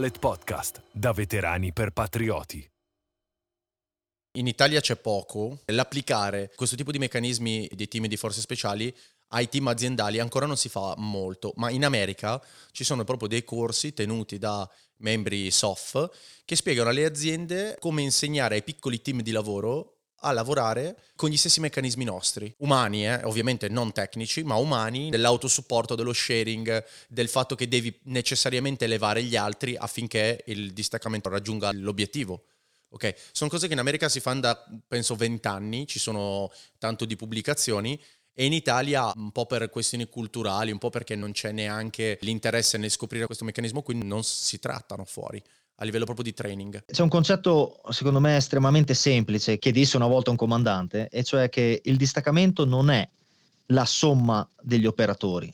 Gondolet Podcast, da veterani per patrioti. In Italia c'è poco. L'applicare questo tipo di meccanismi dei team di forze speciali ai team aziendali ancora non si fa molto, ma in America ci sono proprio dei corsi tenuti da membri SOF che spiegano alle aziende come insegnare ai piccoli team di lavoro a lavorare con gli stessi meccanismi nostri, umani, eh? ovviamente non tecnici, ma umani, dell'autosupporto, dello sharing, del fatto che devi necessariamente elevare gli altri affinché il distaccamento raggiunga l'obiettivo. Ok, sono cose che in America si fanno da penso 20 anni, ci sono tanto di pubblicazioni e in Italia un po' per questioni culturali, un po' perché non c'è neanche l'interesse nel scoprire questo meccanismo, quindi non si trattano fuori a livello proprio di training. C'è un concetto, secondo me, estremamente semplice che disse una volta un comandante, e cioè che il distaccamento non è la somma degli operatori,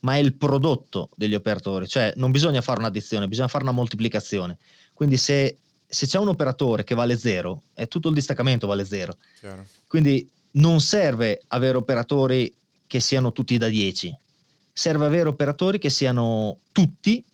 ma è il prodotto degli operatori. Cioè non bisogna fare un'addizione, bisogna fare una moltiplicazione. Quindi se, se c'è un operatore che vale zero, è tutto il distaccamento vale zero. Chiaro. Quindi non serve avere operatori che siano tutti da 10, serve avere operatori che siano tutti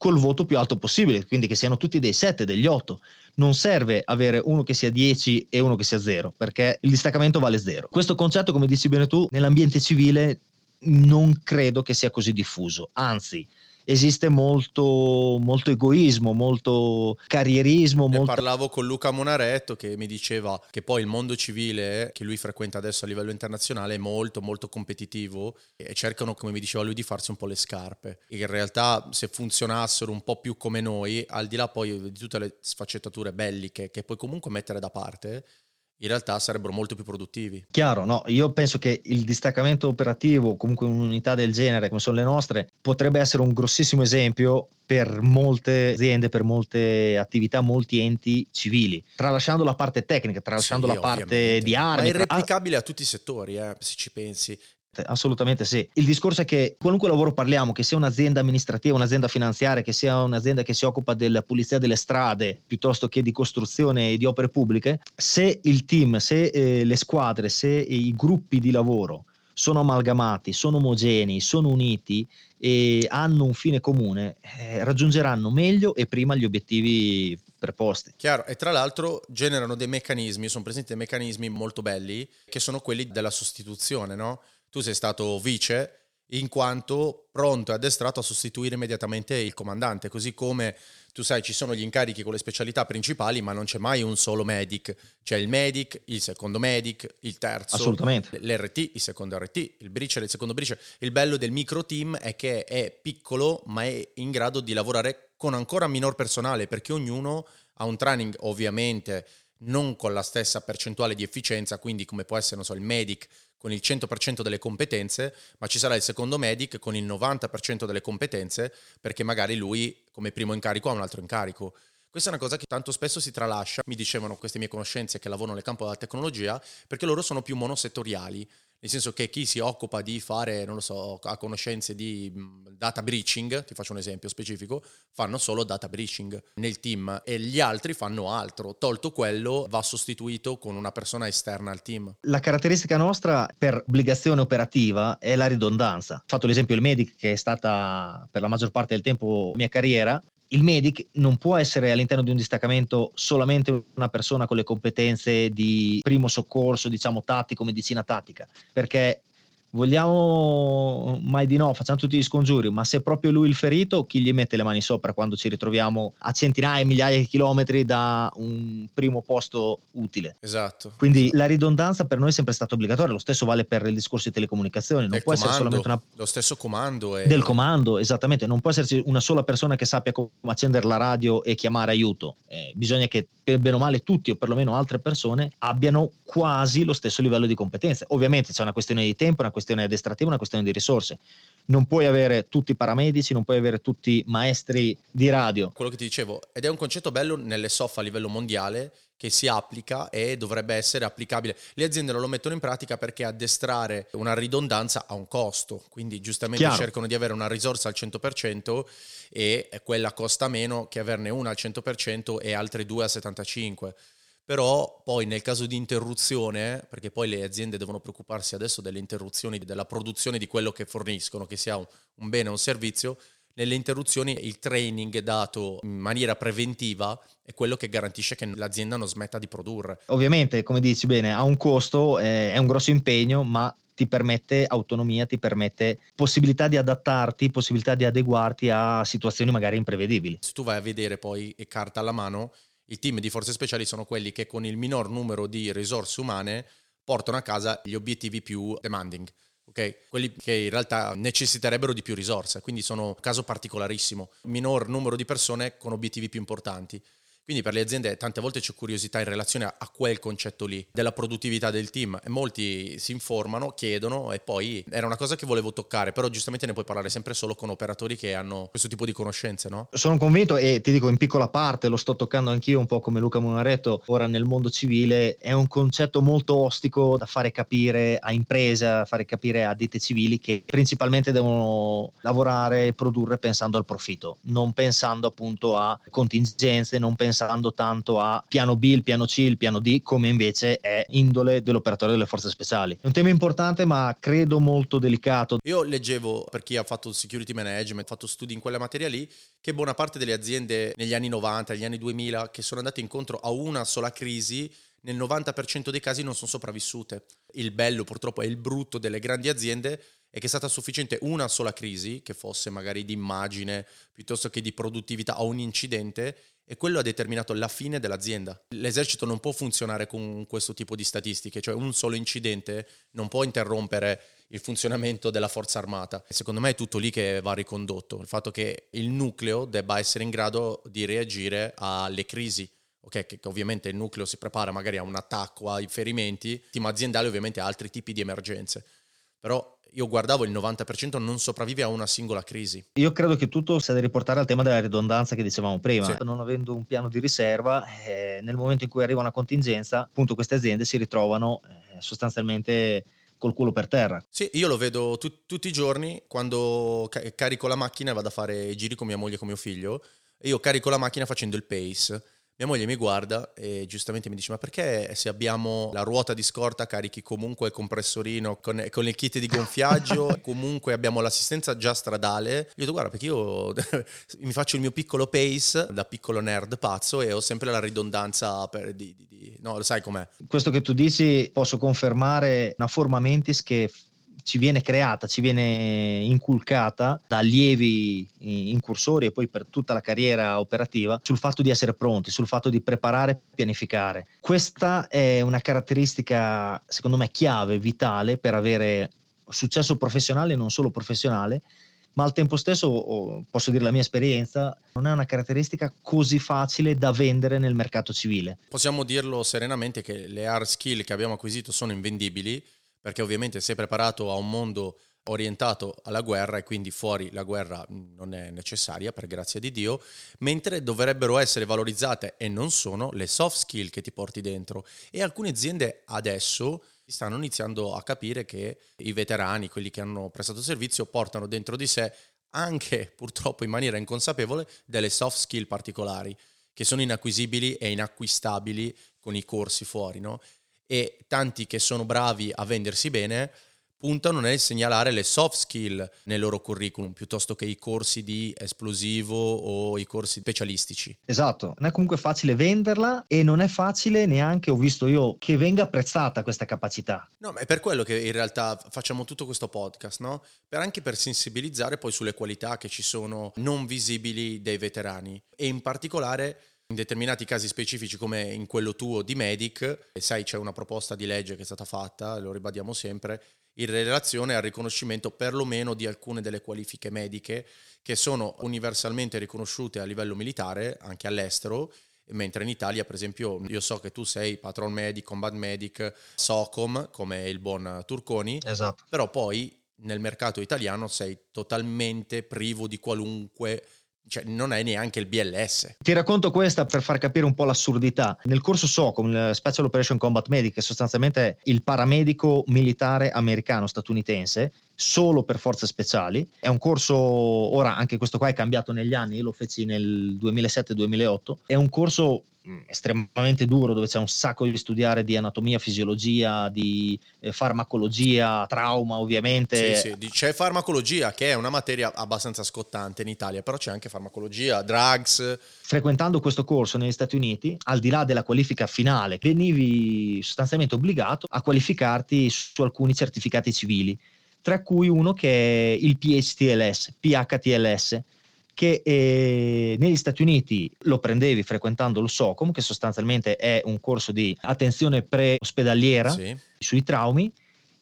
col voto più alto possibile, quindi che siano tutti dei 7, degli 8. Non serve avere uno che sia 10 e uno che sia 0, perché il distaccamento vale 0. Questo concetto, come dici bene tu, nell'ambiente civile non credo che sia così diffuso, anzi esiste molto, molto egoismo, molto carrierismo. Molto... parlavo con Luca Monaretto che mi diceva che poi il mondo civile che lui frequenta adesso a livello internazionale è molto molto competitivo e cercano, come mi diceva lui, di farsi un po' le scarpe. In realtà se funzionassero un po' più come noi, al di là poi di tutte le sfaccettature belliche che puoi comunque mettere da parte, in realtà sarebbero molto più produttivi. Chiaro, no? Io penso che il distaccamento operativo, comunque un'unità del genere come sono le nostre, potrebbe essere un grossissimo esempio per molte aziende, per molte attività, molti enti civili, tralasciando la parte tecnica, tralasciando sì, la parte di armi. Ma è replicabile a tutti i settori, eh, se ci pensi. Assolutamente sì. Il discorso è che qualunque lavoro parliamo, che sia un'azienda amministrativa, un'azienda finanziaria, che sia un'azienda che si occupa della pulizia delle strade piuttosto che di costruzione e di opere pubbliche, se il team, se eh, le squadre, se i gruppi di lavoro sono amalgamati, sono omogenei, sono uniti e hanno un fine comune, eh, raggiungeranno meglio e prima gli obiettivi preposti. Chiaro, e tra l'altro generano dei meccanismi, sono presenti dei meccanismi molto belli, che sono quelli della sostituzione, no? Tu sei stato vice in quanto pronto e addestrato a sostituire immediatamente il comandante, così come tu sai ci sono gli incarichi con le specialità principali, ma non c'è mai un solo medic, c'è il medic, il secondo medic, il terzo, Assolutamente. l'RT, il secondo RT, il breacher, il secondo breacher. Il bello del micro team è che è piccolo, ma è in grado di lavorare con ancora minor personale, perché ognuno ha un training ovviamente non con la stessa percentuale di efficienza, quindi come può essere so, il medic con il 100% delle competenze, ma ci sarà il secondo medic con il 90% delle competenze, perché magari lui come primo incarico ha un altro incarico. Questa è una cosa che tanto spesso si tralascia, mi dicevano queste mie conoscenze che lavorano nel campo della tecnologia, perché loro sono più monosettoriali nel senso che chi si occupa di fare, non lo so, ha conoscenze di data breaching, ti faccio un esempio specifico, fanno solo data breaching nel team e gli altri fanno altro, tolto quello va sostituito con una persona esterna al team. La caratteristica nostra per obbligazione operativa è la ridondanza. Ho fatto l'esempio del medic che è stata per la maggior parte del tempo mia carriera, il medic non può essere all'interno di un distaccamento solamente una persona con le competenze di primo soccorso, diciamo tattico, medicina tattica, perché vogliamo mai di no, facciamo tutti gli scongiuri, ma se è proprio lui il ferito, chi gli mette le mani sopra quando ci ritroviamo a centinaia, migliaia di chilometri da un primo posto utile? Esatto. Quindi esatto. la ridondanza per noi è sempre stata obbligatoria, lo stesso vale per il discorso di telecomunicazioni, non Del può comando, essere solamente una... Lo stesso comando. È... Del comando, esattamente, non può esserci una sola persona che sappia come accendere la radio e chiamare aiuto, eh, bisogna che bene o male tutti o perlomeno altre persone abbiano quasi lo stesso livello di competenze. Ovviamente c'è una questione di tempo, una questione addestrativa, una questione di risorse. Non puoi avere tutti i paramedici, non puoi avere tutti maestri di radio. Quello che ti dicevo, ed è un concetto bello nelle SOF a livello mondiale che si applica e dovrebbe essere applicabile. Le aziende non lo mettono in pratica perché addestrare una ridondanza ha un costo, quindi giustamente Chiaro. cercano di avere una risorsa al 100% e quella costa meno che averne una al 100% e altre due al 75% però poi nel caso di interruzione, perché poi le aziende devono preoccuparsi adesso delle interruzioni della produzione di quello che forniscono, che sia un, bene o un servizio, nelle interruzioni il training dato in maniera preventiva è quello che garantisce che l'azienda non smetta di produrre. Ovviamente, come dici bene, ha un costo, eh, è un grosso impegno, ma ti permette autonomia, ti permette possibilità di adattarti, possibilità di adeguarti a situazioni magari imprevedibili. Se tu vai a vedere poi e carta alla mano, il team di forze speciali sono quelli che con il minor numero di risorse umane portano a casa gli obiettivi più demanding. Okay? Quelli che in realtà necessiterebbero di più risorse, quindi sono un caso particolarissimo, minor numero di persone con obiettivi più importanti. Quindi per le aziende tante volte c'è curiosità in relazione a, quel concetto lì, della produttività del team e molti si informano, chiedono e poi era una cosa che volevo toccare, però giustamente ne puoi parlare sempre solo con operatori che hanno questo tipo di conoscenze, no? Sono convinto e ti dico in piccola parte, lo sto toccando anch'io un po' come Luca Munaretto, ora nel mondo civile, è un concetto molto ostico da fare capire a imprese, a fare capire a ditte civili che principalmente devono lavorare e produrre pensando al profitto, non pensando appunto a contingenze, non pensando pensando tanto a piano B, il piano C, il piano D, come invece è indole dell'operatore delle forze speciali. È un tema importante, ma credo molto delicato. Io leggevo, per chi ha fatto security management, fatto studi in quella materia lì, che buona parte delle aziende negli anni 90, negli anni 2000, che sono andate incontro a una sola crisi, nel 90% dei casi non sono sopravvissute. Il bello purtroppo è il brutto delle grandi aziende è che è stata sufficiente una sola crisi, che fosse magari di immagine piuttosto che di produttività o un incidente, e quello ha determinato la fine dell'azienda. L'esercito non può funzionare con questo tipo di statistiche, cioè un solo incidente non può interrompere il funzionamento della forza armata. Secondo me è tutto lì che va ricondotto, il fatto che il nucleo debba essere in grado di reagire alle crisi. Ok, che, ovviamente il nucleo si prepara magari a un attacco, ai ferimenti, il team aziendale ovviamente ha altri tipi di emergenze. Però io guardavo il 90% non sopravvive a una singola crisi. Io credo che tutto sia da riportare al tema della ridondanza che dicevamo prima. Sì. Non avendo un piano di riserva, eh, nel momento in cui arriva una contingenza, appunto queste aziende si ritrovano eh, sostanzialmente col culo per terra. Sì, io lo vedo tu- tutti i giorni quando ca- carico la macchina e vado a fare i giri con mia moglie e con mio figlio. Io carico la macchina facendo il pace mia moglie mi guarda e giustamente mi dice: Ma perché se abbiamo la ruota di scorta carichi comunque il compressorino con, con il kit di gonfiaggio, comunque abbiamo l'assistenza già stradale? Io dico: Guarda, perché io mi faccio il mio piccolo pace da piccolo nerd pazzo e ho sempre la ridondanza per, di, di, di, no, lo sai com'è. Questo che tu dici posso confermare una forma mentis che ci viene creata, ci viene inculcata da allievi incursori e poi per tutta la carriera operativa sul fatto di essere pronti, sul fatto di preparare e pianificare. Questa è una caratteristica, secondo me, chiave, vitale per avere successo professionale e non solo professionale, ma al tempo stesso, posso dire la mia esperienza, non è una caratteristica così facile da vendere nel mercato civile. Possiamo dirlo serenamente che le hard skill che abbiamo acquisito sono invendibili perché ovviamente sei preparato a un mondo orientato alla guerra e quindi fuori la guerra non è necessaria per grazia di Dio, mentre dovrebbero essere valorizzate e non sono le soft skill che ti porti dentro e alcune aziende adesso stanno iniziando a capire che i veterani, quelli che hanno prestato servizio, portano dentro di sé anche purtroppo in maniera inconsapevole delle soft skill particolari che sono inacquisibili e inacquistabili con i corsi fuori, no? E tanti che sono bravi a vendersi bene puntano nel segnalare le soft skill nel loro curriculum piuttosto che i corsi di esplosivo o i corsi specialistici. Esatto, non è comunque facile venderla e non è facile neanche, ho visto io, che venga apprezzata questa capacità. No, ma è per quello che in realtà facciamo tutto questo podcast, no? Per anche per sensibilizzare poi sulle qualità che ci sono non visibili dei veterani e in particolare in determinati casi specifici come in quello tuo di Medic, e sai c'è una proposta di legge che è stata fatta, lo ribadiamo sempre, in relazione al riconoscimento perlomeno di alcune delle qualifiche mediche che sono universalmente riconosciute a livello militare, anche all'estero, mentre in Italia, per esempio, io so che tu sei Patron Medic, Combat Medic, SOCOM, come il buon Turconi, esatto. però poi nel mercato italiano sei totalmente privo di qualunque cioè non è neanche il BLS. Ti racconto questa per far capire un po' l'assurdità. Nel corso SOCOM, Special Operation Combat Medic, che è sostanzialmente il paramedico militare americano statunitense, solo per forze speciali. È un corso, ora anche questo qua è cambiato negli anni, io lo feci nel 2007-2008, è un corso mm, estremamente duro dove c'è un sacco di studiare di anatomia, fisiologia, di eh, farmacologia, trauma ovviamente. Sì, sì, c'è farmacologia che è una materia abbastanza scottante in Italia, però c'è anche farmacologia, drugs. Frequentando questo corso negli Stati Uniti, al di là della qualifica finale, venivi sostanzialmente obbligato a qualificarti su alcuni certificati civili tra cui uno che è il PHTLS, PHTLS che eh, negli Stati Uniti lo prendevi frequentando il SOCOM, che sostanzialmente è un corso di attenzione pre-ospedaliera sì. sui traumi.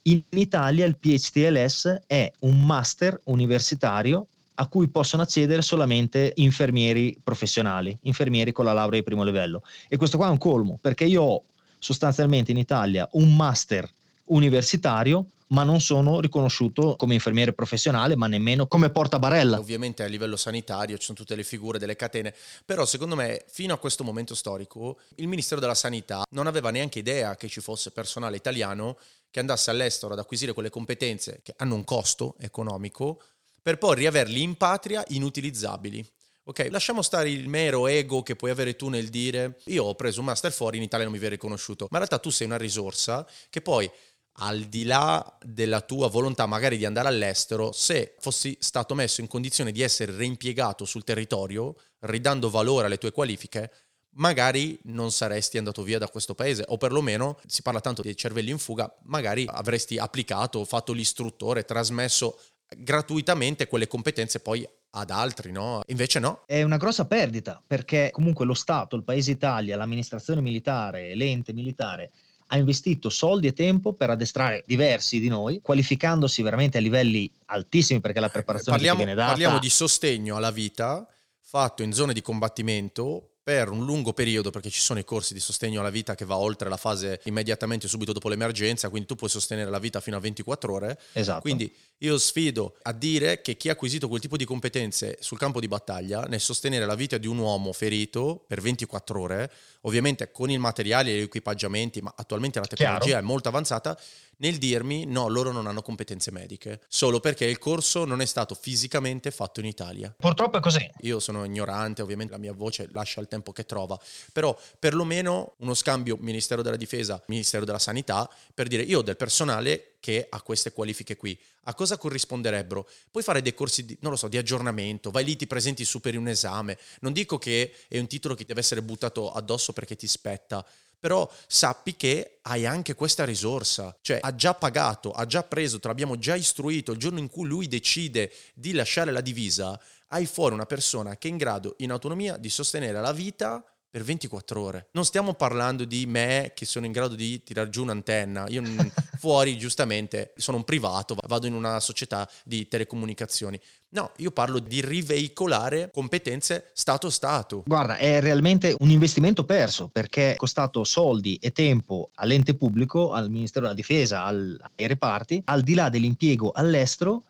In Italia il PHTLS è un master universitario a cui possono accedere solamente infermieri professionali, infermieri con la laurea di primo livello. E questo qua è un colmo, perché io ho sostanzialmente in Italia un master universitario ma non sono riconosciuto come infermiere professionale, ma nemmeno come portabarella. Ovviamente a livello sanitario ci sono tutte le figure delle catene, però secondo me fino a questo momento storico il Ministero della Sanità non aveva neanche idea che ci fosse personale italiano che andasse all'estero ad acquisire quelle competenze che hanno un costo economico per poi riaverli in patria inutilizzabili. Ok, lasciamo stare il mero ego che puoi avere tu nel dire io ho preso un master fuori, in Italia non mi viene riconosciuto, ma in realtà tu sei una risorsa che poi al di là della tua volontà magari di andare all'estero, se fossi stato messo in condizione di essere reimpiegato sul territorio, ridando valore alle tue qualifiche, magari non saresti andato via da questo paese o perlomeno si parla tanto di cervelli in fuga, magari avresti applicato, fatto l'istruttore, trasmesso gratuitamente quelle competenze poi ad altri, no? Invece no. È una grossa perdita perché comunque lo Stato, il Paese Italia, l'amministrazione militare, l'ente militare ha investito soldi e tempo per addestrare diversi di noi, qualificandosi veramente a livelli altissimi perché la preparazione parliamo, viene data. Parliamo di sostegno alla vita fatto in zone di combattimento per un lungo periodo, perché ci sono i corsi di sostegno alla vita che va oltre la fase immediatamente subito dopo l'emergenza, quindi tu puoi sostenere la vita fino a 24 ore. Esatto. Quindi io sfido a dire che chi ha acquisito quel tipo di competenze sul campo di battaglia nel sostenere la vita di un uomo ferito per 24 ore, ovviamente con il materiale e gli equipaggiamenti, ma attualmente la tecnologia Chiaro. è molto avanzata, nel dirmi no, loro non hanno competenze mediche, solo perché il corso non è stato fisicamente fatto in Italia. Purtroppo è così. Io sono ignorante, ovviamente la mia voce lascia il tempo che trova, però perlomeno uno scambio Ministero della Difesa, Ministero della Sanità, per dire io ho del personale che ha queste qualifiche qui, a cosa corrisponderebbero? Puoi fare dei corsi di, non lo so, di aggiornamento, vai lì, ti presenti, superi un esame. Non dico che è un titolo che deve essere buttato addosso perché ti spetta, però sappi che hai anche questa risorsa, cioè ha già pagato, ha già preso, te l'abbiamo già istruito, il giorno in cui lui decide di lasciare la divisa, hai fuori una persona che è in grado in autonomia di sostenere la vita per 24 ore. Non stiamo parlando di me che sono in grado di tirare giù un'antenna. Io fuori, giustamente, sono un privato, vado in una società di telecomunicazioni. No, io parlo di riveicolare competenze Stato-Stato. Guarda, è realmente un investimento perso perché è costato soldi e tempo all'ente pubblico, al Ministero della Difesa, al, ai reparti, al di là dell'impiego all'estero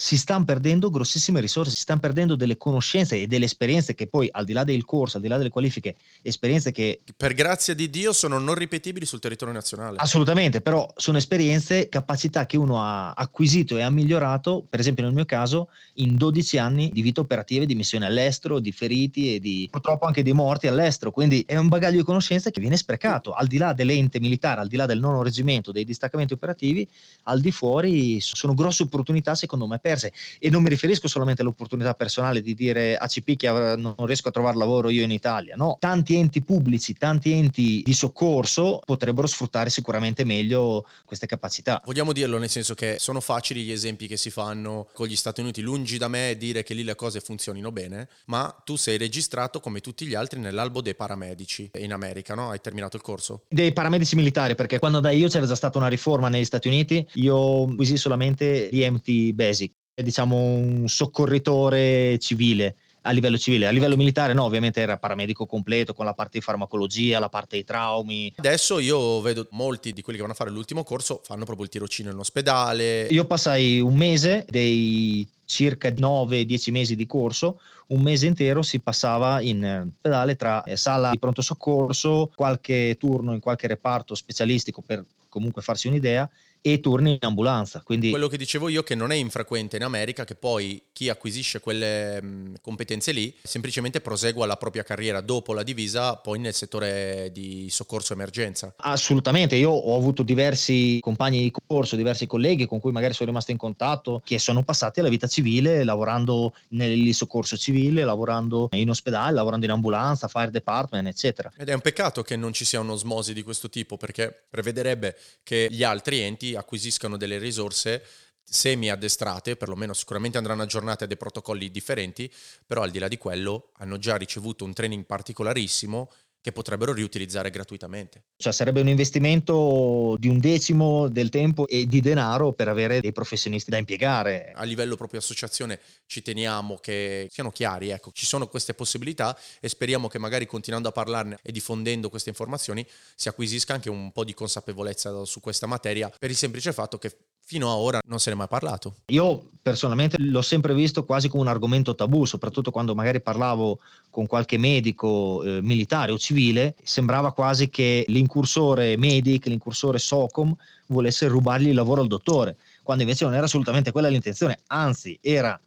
si stanno perdendo grossissime risorse, si stanno perdendo delle conoscenze e delle esperienze che poi, al di là del corso, al di là delle qualifiche, esperienze che... Per grazia di Dio sono non ripetibili sul territorio nazionale. Assolutamente, però sono esperienze, capacità che uno ha acquisito e ha migliorato, per esempio nel mio caso, in 12 anni di vita operativa, di missioni all'estero, di feriti e di purtroppo anche di morti all'estero. Quindi è un bagaglio di conoscenze che viene sprecato, al di là dell'ente militare, al di là del nono reggimento, dei distaccamenti operativi, al di fuori sono grosse opportunità secondo me perse. E non mi riferisco solamente all'opportunità personale di dire a Cipicchia non riesco a trovare lavoro io in Italia, no. Tanti enti pubblici, tanti enti di soccorso potrebbero sfruttare sicuramente meglio queste capacità. Vogliamo dirlo nel senso che sono facili gli esempi che si fanno con gli Stati Uniti, lungi da me dire che lì le cose funzionino bene, ma tu sei registrato come tutti gli altri nell'albo dei paramedici in America, no? Hai terminato il corso? Dei paramedici militari, perché quando da io c'era già stata una riforma negli Stati Uniti, io acquisì solamente l'EMT Basic, diciamo un soccorritore civile a livello civile, a livello militare no, ovviamente era paramedico completo con la parte di farmacologia, la parte dei traumi. Adesso io vedo molti di quelli che vanno a fare l'ultimo corso fanno proprio il tirocinio in ospedale. Io passai un mese dei circa 9-10 mesi di corso, un mese intero si passava in ospedale tra eh, sala di pronto soccorso, qualche turno in qualche reparto specialistico per comunque farsi un'idea e turni in ambulanza. Quindi... Quello che dicevo io che non è infrequente in America che poi chi acquisisce quelle mh, competenze lì semplicemente prosegua la propria carriera dopo la divisa poi nel settore di soccorso emergenza. Assolutamente, io ho avuto diversi compagni di corso, diversi colleghi con cui magari sono rimasto in contatto che sono passati alla vita civile lavorando nel soccorso civile, lavorando in ospedale, lavorando in ambulanza, fire department, eccetera. Ed è un peccato che non ci sia un'osmosi di questo tipo perché prevederebbe che gli altri enti acquisiscano delle risorse semi addestrate, perlomeno sicuramente andranno aggiornate a dei protocolli differenti, però al di là di quello hanno già ricevuto un training particolarissimo che potrebbero riutilizzare gratuitamente. Cioè sarebbe un investimento di un decimo del tempo e di denaro per avere dei professionisti da impiegare. A livello proprio associazione ci teniamo che siano chiari, ecco, ci sono queste possibilità e speriamo che magari continuando a parlarne e diffondendo queste informazioni si acquisisca anche un po' di consapevolezza su questa materia per il semplice fatto che fino a ora non se ne è mai parlato. Io personalmente l'ho sempre visto quasi come un argomento tabù, soprattutto quando magari parlavo con qualche medico eh, militare o civile, sembrava quasi che l'incursore medic, l'incursore SOCOM volesse rubargli il lavoro al dottore, quando invece non era assolutamente quella l'intenzione, anzi era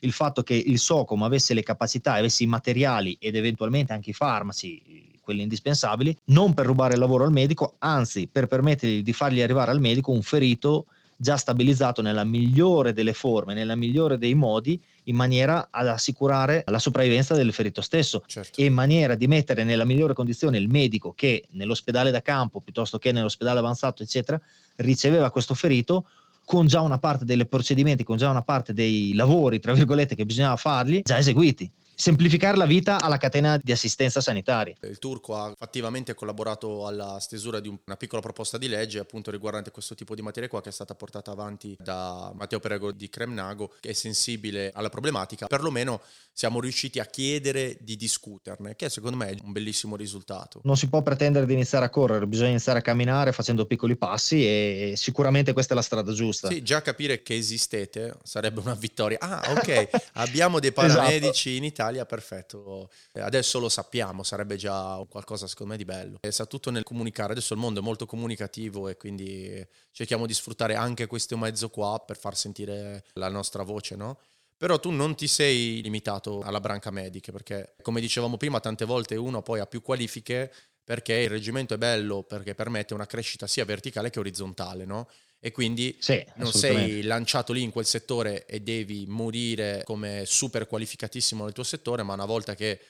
il fatto che il SOCOM avesse le capacità, avesse i materiali ed eventualmente anche i farmaci, quelli indispensabili, non per rubare il lavoro al medico, anzi per permettergli di fargli arrivare al medico un ferito già stabilizzato nella migliore delle forme, nella migliore dei modi, in maniera ad assicurare la sopravvivenza del ferito stesso certo. e in maniera di mettere nella migliore condizione il medico che nell'ospedale da campo piuttosto che nell'ospedale avanzato, eccetera, riceveva questo ferito con già una parte dei procedimenti, con già una parte dei lavori, tra virgolette, che bisognava fargli, già eseguiti semplificare la vita alla catena di assistenza sanitaria. Il turco ha fattivamente collaborato alla stesura di una piccola proposta di legge appunto riguardante questo tipo di materia qua che è stata portata avanti da Matteo Perego di Cremnago che è sensibile alla problematica, perlomeno siamo riusciti a chiedere di discuterne, che secondo me è un bellissimo risultato. Non si può pretendere di iniziare a correre, bisogna iniziare a camminare facendo piccoli passi e sicuramente questa è la strada giusta. Sì, già capire che esistete sarebbe una vittoria. Ah, ok, abbiamo dei paramedici esatto. in Italia, perfetto. Adesso lo sappiamo, sarebbe già qualcosa secondo me di bello. E sta tutto nel comunicare, adesso il mondo è molto comunicativo e quindi cerchiamo di sfruttare anche questo mezzo qua per far sentire la nostra voce, no? Però tu non ti sei limitato alla branca medica, perché come dicevamo prima, tante volte uno poi ha più qualifiche perché il reggimento è bello, perché permette una crescita sia verticale che orizzontale, no? E quindi sì, non sei lanciato lì in quel settore e devi morire come super qualificatissimo nel tuo settore, ma una volta che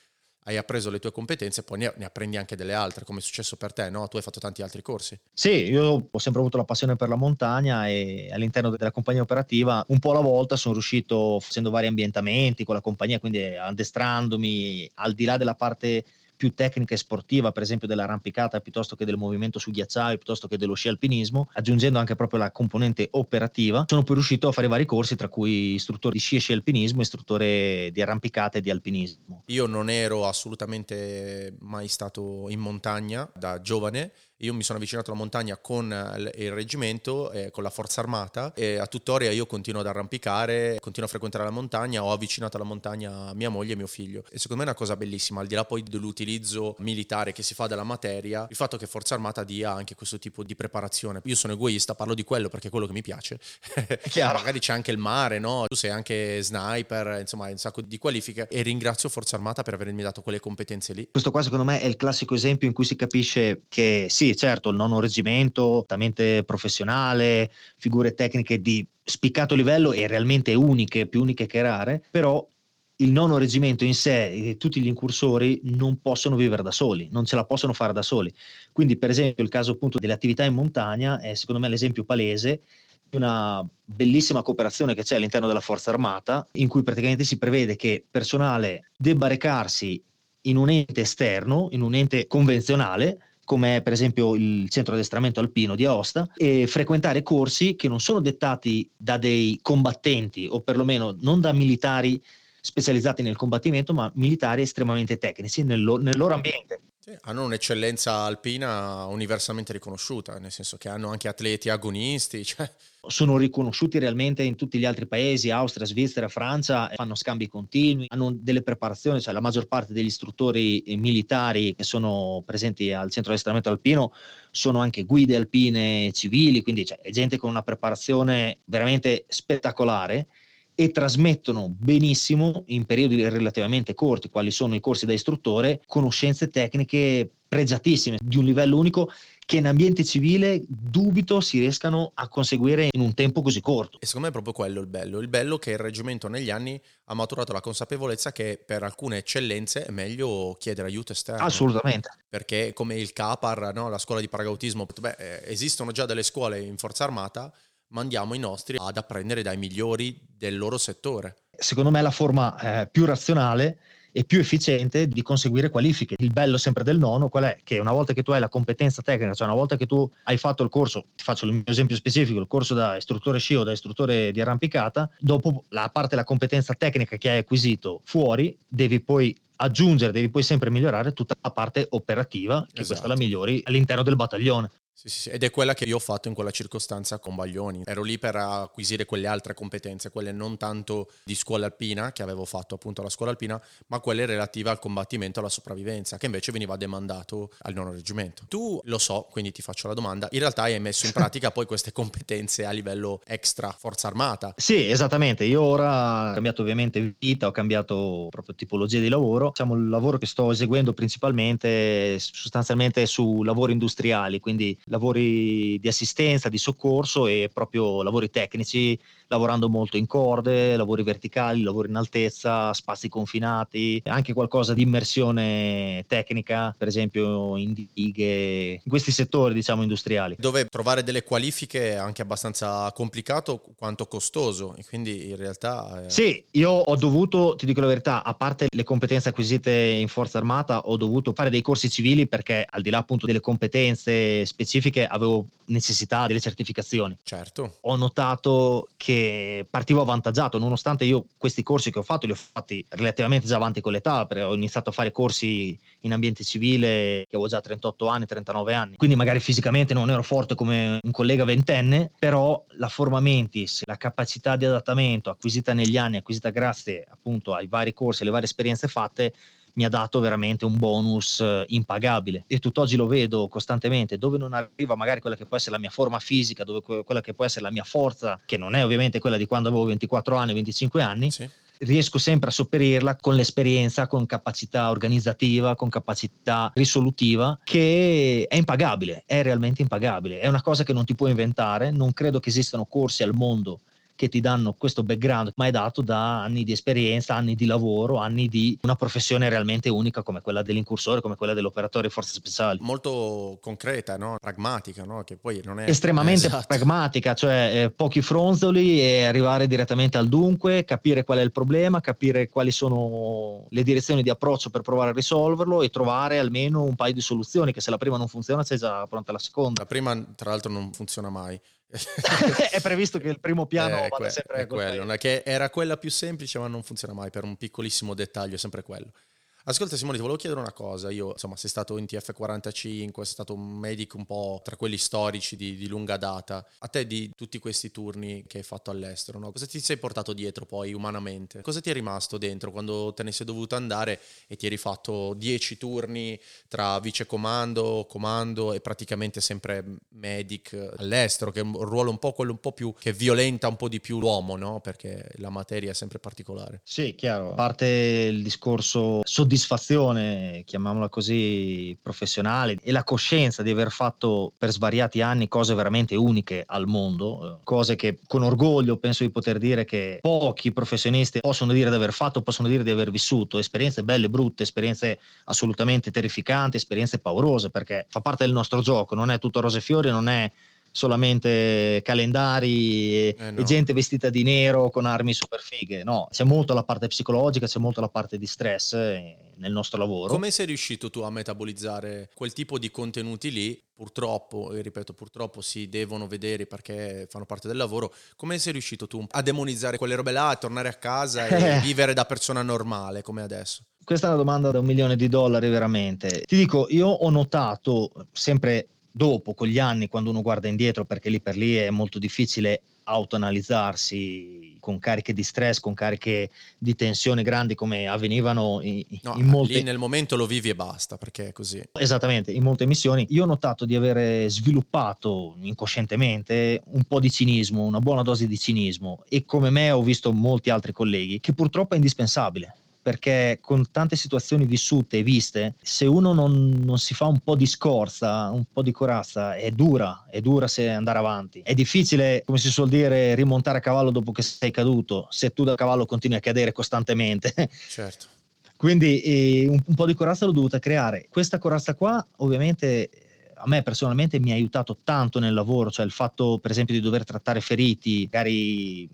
hai appreso le tue competenze, poi ne, apprendi anche delle altre, come è successo per te, no? Tu hai fatto tanti altri corsi. Sì, io ho sempre avuto la passione per la montagna e all'interno della compagnia operativa, un po' alla volta, sono riuscito, facendo vari ambientamenti con la compagnia, quindi addestrandomi al di là della parte più tecnica e sportiva, per esempio dell'arrampicata piuttosto che del movimento su ghiacciaio, piuttosto che dello sci alpinismo, aggiungendo anche proprio la componente operativa, sono poi riuscito a fare vari corsi, tra cui istruttore di sci e sci alpinismo, istruttore di arrampicata e di alpinismo. Io non ero assolutamente mai stato in montagna da giovane io mi sono avvicinato alla montagna con il reggimento, eh, con la forza armata e a tuttora io continuo ad arrampicare, continuo a frequentare la montagna, ho avvicinato alla montagna mia moglie e mio figlio. E secondo me è una cosa bellissima, al di là poi dell'utilizzo militare che si fa della materia, il fatto che forza armata dia anche questo tipo di preparazione. Io sono egoista, parlo di quello perché è quello che mi piace. Magari c'è anche il mare, no? Tu sei anche sniper, insomma hai un sacco di qualifiche e ringrazio forza armata per avermi dato quelle competenze lì. Questo qua secondo me è il classico esempio in cui si capisce che sì, certo, il nono reggimento, talmente professionale, figure tecniche di spiccato livello e realmente uniche, più uniche che rare, però il nono reggimento in sé e tutti gli incursori non possono vivere da soli, non ce la possono fare da soli. Quindi, per esempio, il caso appunto delle attività in montagna è secondo me l'esempio palese di una bellissima cooperazione che c'è all'interno della Forza Armata, in cui praticamente si prevede che personale debba recarsi in un ente esterno, in un ente convenzionale, come per esempio il centro addestramento alpino di Aosta, e frequentare corsi che non sono dettati da dei combattenti o perlomeno non da militari specializzati nel combattimento, ma militari estremamente tecnici nel, lo- nel loro ambiente. Hanno un'eccellenza alpina universalmente riconosciuta, nel senso che hanno anche atleti agonisti. Cioè... Sono riconosciuti realmente in tutti gli altri paesi, Austria, Svizzera, Francia, fanno scambi continui, hanno delle preparazioni, cioè la maggior parte degli istruttori militari che sono presenti al centro di addestramento alpino sono anche guide alpine civili, quindi cioè, è gente con una preparazione veramente spettacolare e trasmettono benissimo in periodi relativamente corti, quali sono i corsi da istruttore, conoscenze tecniche pregiatissime di un livello unico che in ambiente civile dubito si riescano a conseguire in un tempo così corto. E secondo me è proprio quello il bello, il bello che il reggimento negli anni ha maturato la consapevolezza che per alcune eccellenze è meglio chiedere aiuto esterno. Assolutamente. Perché come il CAPAR, no? la scuola di paragautismo, beh, eh, esistono già delle scuole in forza armata, mandiamo i nostri ad apprendere dai migliori del loro settore. Secondo me è la forma eh, più razionale e più efficiente di conseguire qualifiche. Il bello sempre del nono qual è? Che una volta che tu hai la competenza tecnica, cioè una volta che tu hai fatto il corso, ti faccio il mio esempio specifico, il corso da istruttore sci o da istruttore di arrampicata, dopo la parte della competenza tecnica che hai acquisito fuori, devi poi aggiungere, devi poi sempre migliorare tutta la parte operativa, che esatto. questa la migliori all'interno del battaglione. Sì, sì, sì, ed è quella che io ho fatto in quella circostanza con Baglioni. Ero lì per acquisire quelle altre competenze, quelle non tanto di scuola alpina, che avevo fatto appunto alla scuola alpina, ma quelle relative al combattimento e alla sopravvivenza, che invece veniva demandato al nono reggimento. Tu lo so, quindi ti faccio la domanda, in realtà hai messo in pratica poi queste competenze a livello extra forza armata? Sì, esattamente. Io ora ho cambiato ovviamente vita, ho cambiato proprio tipologia di lavoro. Diciamo il lavoro che sto eseguendo principalmente sostanzialmente su lavori industriali, quindi lavori di assistenza, di soccorso e proprio lavori tecnici, lavorando molto in corde, lavori verticali, lavori in altezza, spazi confinati, anche qualcosa di immersione tecnica, per esempio in dighe, in questi settori diciamo industriali. Dove trovare delle qualifiche è anche abbastanza complicato quanto costoso e quindi in realtà... È... Sì, io ho dovuto, ti dico la verità, a parte le competenze acquisite in forza armata, ho dovuto fare dei corsi civili perché al di là appunto delle competenze specifiche specifiche avevo necessità delle certificazioni. Certo. Ho notato che partivo avvantaggiato, nonostante io questi corsi che ho fatto li ho fatti relativamente già avanti con l'età, perché ho iniziato a fare corsi in ambiente civile che avevo già 38 anni, 39 anni. Quindi magari fisicamente non ero forte come un collega ventenne, però la forma mentis, la capacità di adattamento acquisita negli anni, acquisita grazie appunto ai vari corsi, alle varie esperienze fatte, mi ha dato veramente un bonus eh, impagabile e tutt'oggi lo vedo costantemente dove non arriva magari quella che può essere la mia forma fisica, dove quella che può essere la mia forza, che non è ovviamente quella di quando avevo 24 anni, 25 anni. Sì riesco sempre a sopperirla con l'esperienza, con capacità organizzativa, con capacità risolutiva, che è impagabile, è realmente impagabile. È una cosa che non ti puoi inventare, non credo che esistano corsi al mondo che ti danno questo background, ma è dato da anni di esperienza, anni di lavoro, anni di una professione realmente unica come quella dell'incursore, come quella dell'operatore di forze speciali. Molto concreta, no? pragmatica, no? che poi non è... Estremamente esatto. pragmatica, cioè eh, pochi fronzoli e arrivare direttamente al dunque, capire qual è il problema, capire quali sono le direzioni di approccio per provare a risolverlo e trovare almeno un paio di soluzioni, che se la prima non funziona sei già pronta la seconda. La prima tra l'altro non funziona mai. è previsto che il primo piano eh, vada sempre è quello, che era quella più semplice ma non funziona mai per un piccolissimo dettaglio, è sempre quello. Ascolta Simone, ti volevo chiedere una cosa. Io, insomma, sei stato in TF45, sei stato un medico un po' tra quelli storici di, di lunga data. A te di tutti questi turni che hai fatto all'estero, no? cosa ti sei portato dietro poi umanamente? Cosa ti è rimasto dentro quando te ne sei dovuto andare e ti eri fatto 10 turni tra vicecomando, comando e praticamente sempre medic all'estero, che è un ruolo un po' quello un po' più che violenta un po' di più l'uomo, no? Perché la materia è sempre particolare. Sì, chiaro. A parte il discorso soddisfacente soddisfazione, chiamiamola così, professionale e la coscienza di aver fatto per svariati anni cose veramente uniche al mondo, cose che con orgoglio penso di poter dire che pochi professionisti possono dire di aver fatto, possono dire di aver vissuto, esperienze belle e brutte, esperienze assolutamente terrificanti, esperienze paurose, perché fa parte del nostro gioco, non è tutto rose e fiori, non è solamente calendari e, eh no. e, gente vestita di nero con armi super fighe. No, c'è molto la parte psicologica, c'è molto la parte di stress eh, nel nostro lavoro. Come sei riuscito tu a metabolizzare quel tipo di contenuti lì? Purtroppo, e ripeto, purtroppo si devono vedere perché fanno parte del lavoro. Come sei riuscito tu a demonizzare quelle robe là, a tornare a casa e vivere da persona normale come adesso? Questa è una domanda da un milione di dollari veramente. Ti dico, io ho notato sempre dopo, con gli anni, quando uno guarda indietro, perché lì per lì è molto difficile autoanalizzarsi con cariche di stress, con cariche di tensione grandi come avvenivano in, no, in molte... Lì nel momento lo vivi e basta, perché è così. Esattamente, in molte missioni. Io ho notato di avere sviluppato incoscientemente un po' di cinismo, una buona dose di cinismo e come me ho visto molti altri colleghi, che purtroppo è indispensabile perché con tante situazioni vissute e viste, se uno non, non, si fa un po' di scorza, un po' di corazza, è dura, è dura se andare avanti. È difficile, come si suol dire, rimontare a cavallo dopo che sei caduto, se tu da cavallo continui a cadere costantemente. Certo. Quindi eh, un, un po' di corazza l'ho dovuta creare. Questa corazza qua, ovviamente, a me personalmente mi ha aiutato tanto nel lavoro, cioè il fatto per esempio di dover trattare feriti, magari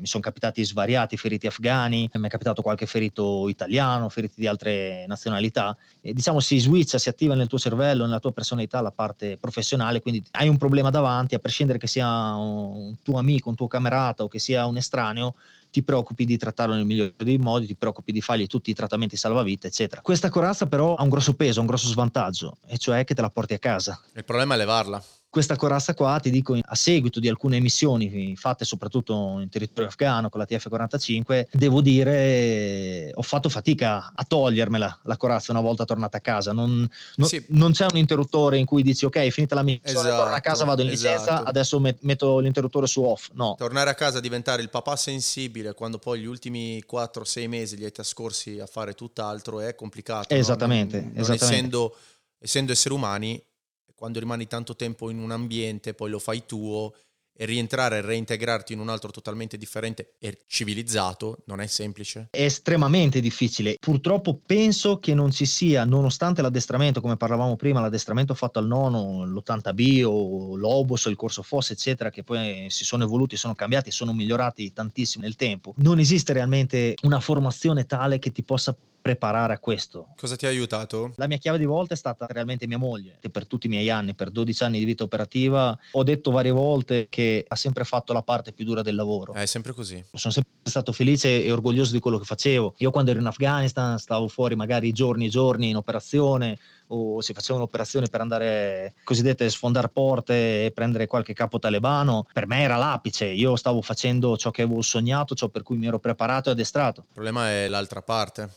mi sono capitati svariati feriti afghani, mi è capitato qualche ferito italiano, feriti di altre nazionalità. E, diciamo si switcha, si attiva nel tuo cervello, nella tua personalità la parte professionale, quindi hai un problema davanti, a prescindere che sia un tuo amico, un tuo camerata o che sia un estraneo, ti preoccupi di trattarlo nel migliore dei modi, ti preoccupi di fargli tutti i trattamenti salvavita, eccetera. Questa corazza però ha un grosso peso, un grosso svantaggio, e cioè che te la porti a casa. Il problema è levarla questa corazza qua, ti dico, a seguito di alcune missioni fatte soprattutto in territorio afghano con la TF-45, devo dire, ho fatto fatica a togliermela la corazza una volta tornata a casa. Non, non, sì. non c'è un interruttore in cui dici, ok, finita la missione, esatto, torno a casa, vado in licenza, esatto. adesso met- metto l'interruttore su off. No. Tornare a casa, diventare il papà sensibile quando poi gli ultimi 4-6 mesi li hai trascorsi a fare tutt'altro è complicato. Esattamente. No? Non, esattamente. Essendo, essendo esseri umani quando rimani tanto tempo in un ambiente, poi lo fai tuo e rientrare e reintegrarti in un altro totalmente differente e civilizzato non è semplice? È estremamente difficile. Purtroppo penso che non ci sia, nonostante l'addestramento, come parlavamo prima, l'addestramento fatto al nono, l'80B o l'Obos, il corso FOS, eccetera, che poi si sono evoluti, sono cambiati, sono migliorati tantissimo nel tempo. Non esiste realmente una formazione tale che ti possa preparare a questo. Cosa ti ha aiutato? La mia chiave di volta è stata realmente mia moglie. Per tutti i miei anni, per 12 anni di vita operativa, ho detto varie volte che ha sempre fatto la parte più dura del lavoro. È sempre così. Sono sempre stato felice e orgoglioso di quello che facevo. Io quando ero in Afghanistan stavo fuori magari giorni e giorni in operazione o si faceva un'operazione per andare cosiddette sfondare porte e prendere qualche capo talebano, per me era l'apice. Io stavo facendo ciò che avevo sognato, ciò per cui mi ero preparato e addestrato. Il problema è l'altra parte?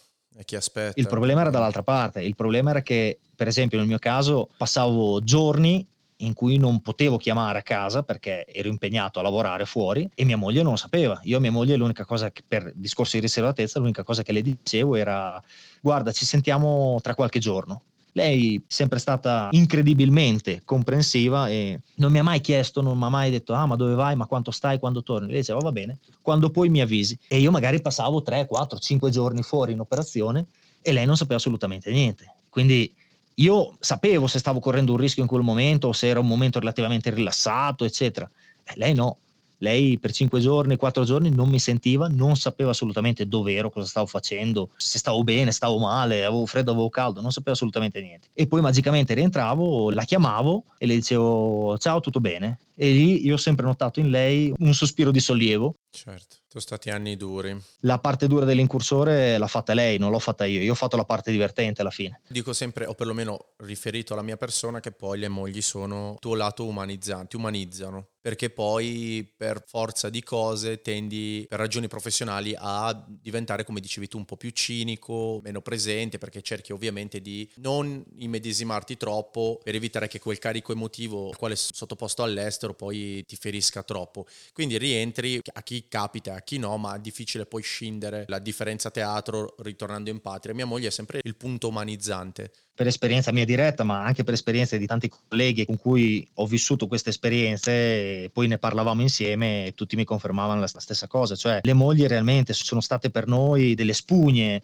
Il problema era dall'altra parte. Il problema era che, per esempio, nel mio caso passavo giorni in cui non potevo chiamare a casa perché ero impegnato a lavorare fuori e mia moglie non lo sapeva. Io a mia moglie l'unica cosa che per discorso di riservatezza, l'unica cosa che le dicevo era guarda, ci sentiamo tra qualche giorno. Lei è sempre stata incredibilmente comprensiva e non mi ha mai chiesto, non mi ha mai detto ah ma dove vai, ma quanto stai, quando torni. Lei diceva va bene, quando poi mi avvisi. E io magari passavo 3, 4, 5 giorni fuori in operazione e lei non sapeva assolutamente niente. Quindi io sapevo se stavo correndo un rischio in quel momento o se era un momento relativamente rilassato, eccetera. E lei no, lei per cinque giorni, quattro giorni non mi sentiva, non sapeva assolutamente dove ero, cosa stavo facendo, se stavo bene, stavo male, avevo freddo, avevo caldo, non sapeva assolutamente niente. E poi magicamente rientravo, la chiamavo e le dicevo ciao, tutto bene? E lì io ho sempre notato in lei un sospiro di sollievo. Certo, sono stati anni duri. La parte dura dell'incursore l'ha fatta lei, non l'ho fatta io. Io ho fatto la parte divertente alla fine. Dico sempre, o perlomeno riferito alla mia persona, che poi le mogli sono tuo lato umanizzanti, umanizzano perché poi per forza di cose tendi per ragioni professionali a diventare come dicevi tu un po' più cinico, meno presente perché cerchi ovviamente di non immedesimarti troppo per evitare che quel carico emotivo al quale è sottoposto all'estero poi ti ferisca troppo. Quindi rientri a chi capita e a chi no, ma è difficile poi scindere la differenza teatro ritornando in patria. Mia moglie è sempre il punto umanizzante per esperienza mia diretta, ma anche per esperienze di tanti colleghi con cui ho vissuto queste esperienze, poi ne parlavamo insieme e tutti mi confermavano la stessa cosa, cioè le mogli realmente sono state per noi delle spugne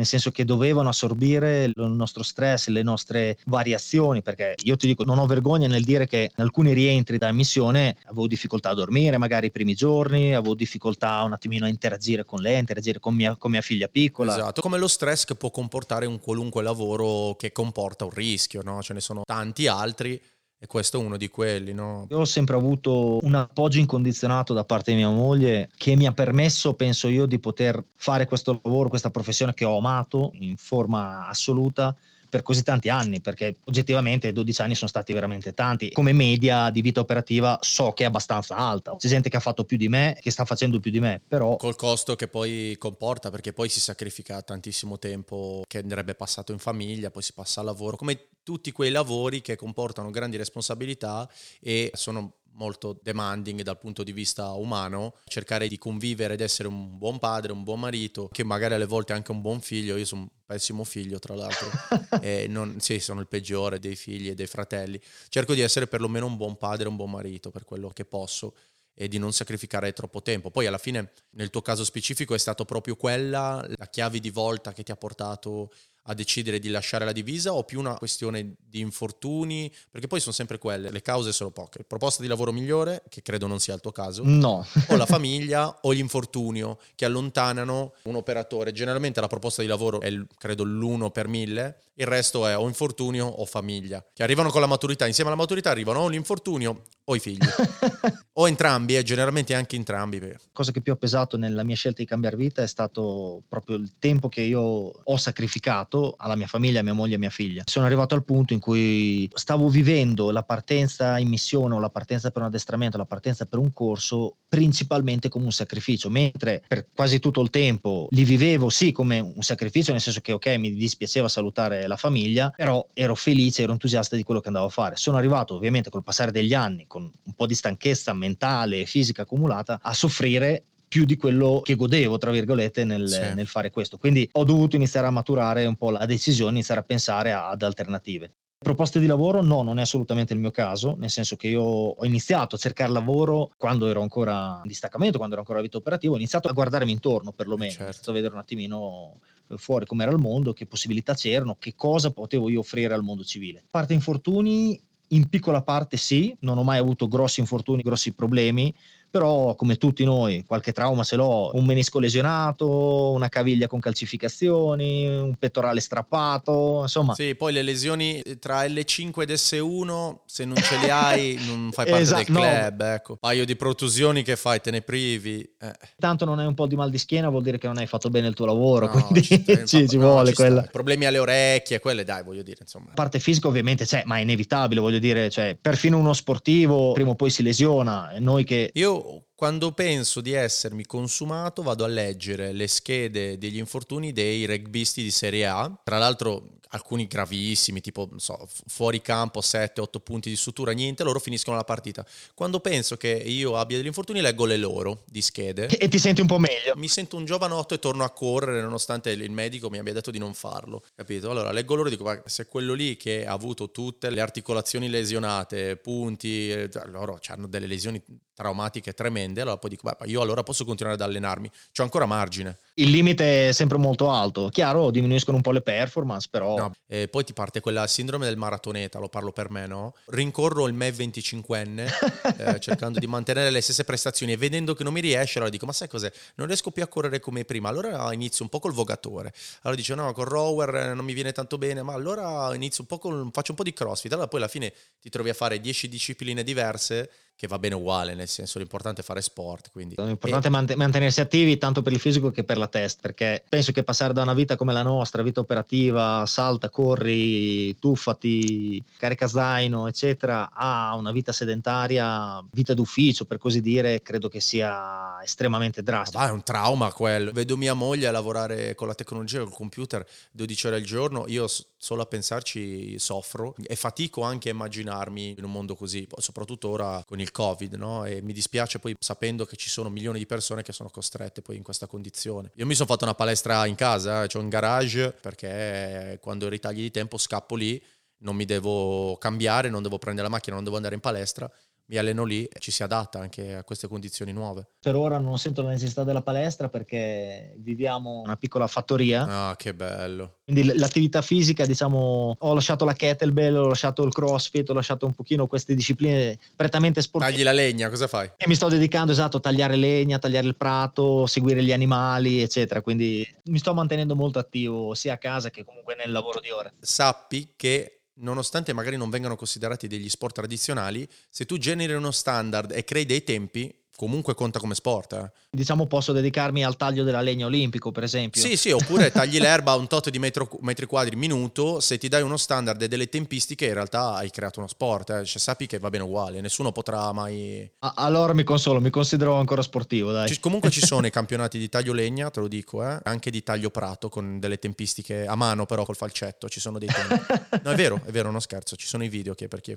nel senso che dovevano assorbire il nostro stress, le nostre variazioni, perché io ti dico, non ho vergogna nel dire che in alcuni rientri da missione avevo difficoltà a dormire, magari i primi giorni, avevo difficoltà un attimino a interagire con lei, a interagire con mia, con mia figlia piccola. Esatto, come lo stress che può comportare un qualunque lavoro che comporta un rischio, no? Ce ne sono tanti altri E questo è uno di quelli, no? Io ho sempre avuto un appoggio incondizionato da parte di mia moglie che mi ha permesso, penso io, di poter fare questo lavoro, questa professione che ho amato in forma assoluta per così tanti anni, perché oggettivamente 12 anni sono stati veramente tanti. Come media di vita operativa so che è abbastanza alta. C'è gente che ha fatto più di me, che sta facendo più di me, però... Col costo che poi comporta, perché poi si sacrifica tantissimo tempo che andrebbe passato in famiglia, poi si passa al lavoro, come tutti quei lavori che comportano grandi responsabilità e sono molto demanding dal punto di vista umano, cercare di convivere ed essere un buon padre, un buon marito, che magari alle volte anche un buon figlio, io sono un pessimo figlio tra l'altro, e non, sì, sono il peggiore dei figli e dei fratelli, cerco di essere perlomeno un buon padre, un buon marito per quello che posso e di non sacrificare troppo tempo. Poi alla fine nel tuo caso specifico è stato proprio quella la chiave di volta che ti ha portato a decidere di lasciare la divisa o più una questione di infortuni? Perché poi sono sempre quelle, le cause sono poche. Proposta di lavoro migliore, che credo non sia il tuo caso. No. o la famiglia o l'infortunio che allontanano un operatore. Generalmente la proposta di lavoro è credo l'uno per mille, il resto è o infortunio o famiglia, che arrivano con la maturità. Insieme alla maturità arrivano o l'infortunio o i figli. o entrambi, e generalmente anche entrambi. Cosa che più ha pesato nella mia scelta di cambiare vita è stato proprio il tempo che io ho sacrificato alla mia famiglia, a mia moglie e a mia figlia. Sono arrivato al punto in cui stavo vivendo la partenza in missione o la partenza per un addestramento, la partenza per un corso principalmente come un sacrificio, mentre per quasi tutto il tempo li vivevo sì come un sacrificio, nel senso che ok mi dispiaceva salutare la famiglia, però ero felice, ero entusiasta di quello che andavo a fare. Sono arrivato ovviamente col passare degli anni, con un po' di stanchezza mentale e fisica accumulata, a soffrire più di quello che godevo, tra virgolette, nel, sì. nel, fare questo. Quindi ho dovuto iniziare a maturare un po' la decisione, iniziare a pensare ad alternative. Proposte di lavoro? No, non è assolutamente il mio caso, nel senso che io ho iniziato a cercare lavoro quando ero ancora in distaccamento, quando ero ancora a vita operativa, ho iniziato a guardarmi intorno perlomeno, certo. a vedere un attimino fuori com'era il mondo, che possibilità c'erano, che cosa potevo io offrire al mondo civile. Parte infortuni, in piccola parte sì, non ho mai avuto grossi infortuni, grossi problemi, però come tutti noi qualche trauma ce l'ho, un menisco lesionato, una caviglia con calcificazioni, un pettorale strappato, insomma. Sì, poi le lesioni tra L5 ed S1, se non ce le hai non fai parte esatto, del club, no. ecco. Paio di protusioni che fai, te ne privi. Eh. Tanto non hai un po' di mal di schiena vuol dire che non hai fatto bene il tuo lavoro, no, quindi ci, ci, ci no, vuole ci quella. Problemi alle orecchie, quelle dai, voglio dire, insomma. Parte fisica ovviamente c'è, ma è inevitabile, voglio dire, cioè perfino uno sportivo prima o poi si lesiona, noi che Io cool quando penso di essermi consumato vado a leggere le schede degli infortuni dei rugbisti di Serie A. Tra l'altro alcuni gravissimi, tipo so, fuori campo 7-8 punti di sutura, niente, loro finiscono la partita. Quando penso che io abbia degli infortuni, leggo le loro di schede. E ti senti un po' meglio. Mi sento un giovanotto e torno a correre nonostante il medico mi abbia detto di non farlo, capito? Allora leggo loro e dico, se quello lì che ha avuto tutte le articolazioni lesionate, punti, eh, loro hanno delle lesioni traumatiche tremende, allora poi dico, beh, io allora posso continuare ad allenarmi, c'ho ancora margine. Il limite è sempre molto alto, chiaro, diminuiscono un po' le performance, però... No, e poi ti parte quella sindrome del maratoneta, lo parlo per me, no? Rincorro il me 25enne eh, cercando di mantenere le stesse prestazioni e vedendo che non mi riesce, allora dico, ma sai cos'è? Non riesco più a correre come prima, allora inizio un po' col vogatore. Allora dice, no, col rower non mi viene tanto bene, ma allora inizio un po' con, faccio un po' di crossfit, allora poi alla fine ti trovi a fare 10 discipline diverse che va bene uguale, nel senso l'importante è fare sport. Quindi. L'importante è mant- mantenersi attivi tanto per il fisico che per la testa, perché penso che passare da una vita come la nostra, vita operativa, salta, corri, tuffati, carica zaino, eccetera, a una vita sedentaria, vita d'ufficio per così dire, credo che sia estremamente drastico. Ma è un trauma quello. Vedo mia moglie a lavorare con la tecnologia, col computer 12 ore al giorno, io solo a pensarci soffro e fatico anche a immaginarmi in un mondo così, soprattutto ora con il il Covid, no? E mi dispiace poi sapendo che ci sono milioni di persone che sono costrette poi in questa condizione. Io mi sono fatto una palestra in casa, ho un garage perché quando ho ritagli di tempo scappo lì, non mi devo cambiare, non devo prendere la macchina, non devo andare in palestra mi alleno lì e ci si adatta anche a queste condizioni nuove. Per ora non sento la necessità della palestra perché viviamo una piccola fattoria. Ah, che bello. Quindi l'attività fisica, diciamo, ho lasciato la kettlebell, ho lasciato il crossfit, ho lasciato un pochino queste discipline prettamente sportive. Tagli la legna, cosa fai? E mi sto dedicando, esatto, a tagliare legna, tagliare il prato, seguire gli animali, eccetera. Quindi mi sto mantenendo molto attivo sia a casa che comunque nel lavoro di ore. Sappi che nonostante magari non vengano considerati degli sport tradizionali, se tu generi uno standard e crei dei tempi, comunque conta come sport. Eh. Diciamo posso dedicarmi al taglio della legna olimpico, per esempio. Sì, sì, oppure tagli l'erba a un tot di metro, metri quadri minuto, se ti dai uno standard e delle tempistiche in realtà hai creato uno sport, eh. cioè, sappi che va bene uguale, nessuno potrà mai... Ah, allora mi consolo, mi considero ancora sportivo, dai. Ci, comunque ci sono i campionati di taglio legna, te lo dico, eh? anche di taglio prato con delle tempistiche a mano però col falcetto, ci sono dei tempi. No, è vero, è vero, non scherzo, ci sono i video che per chi...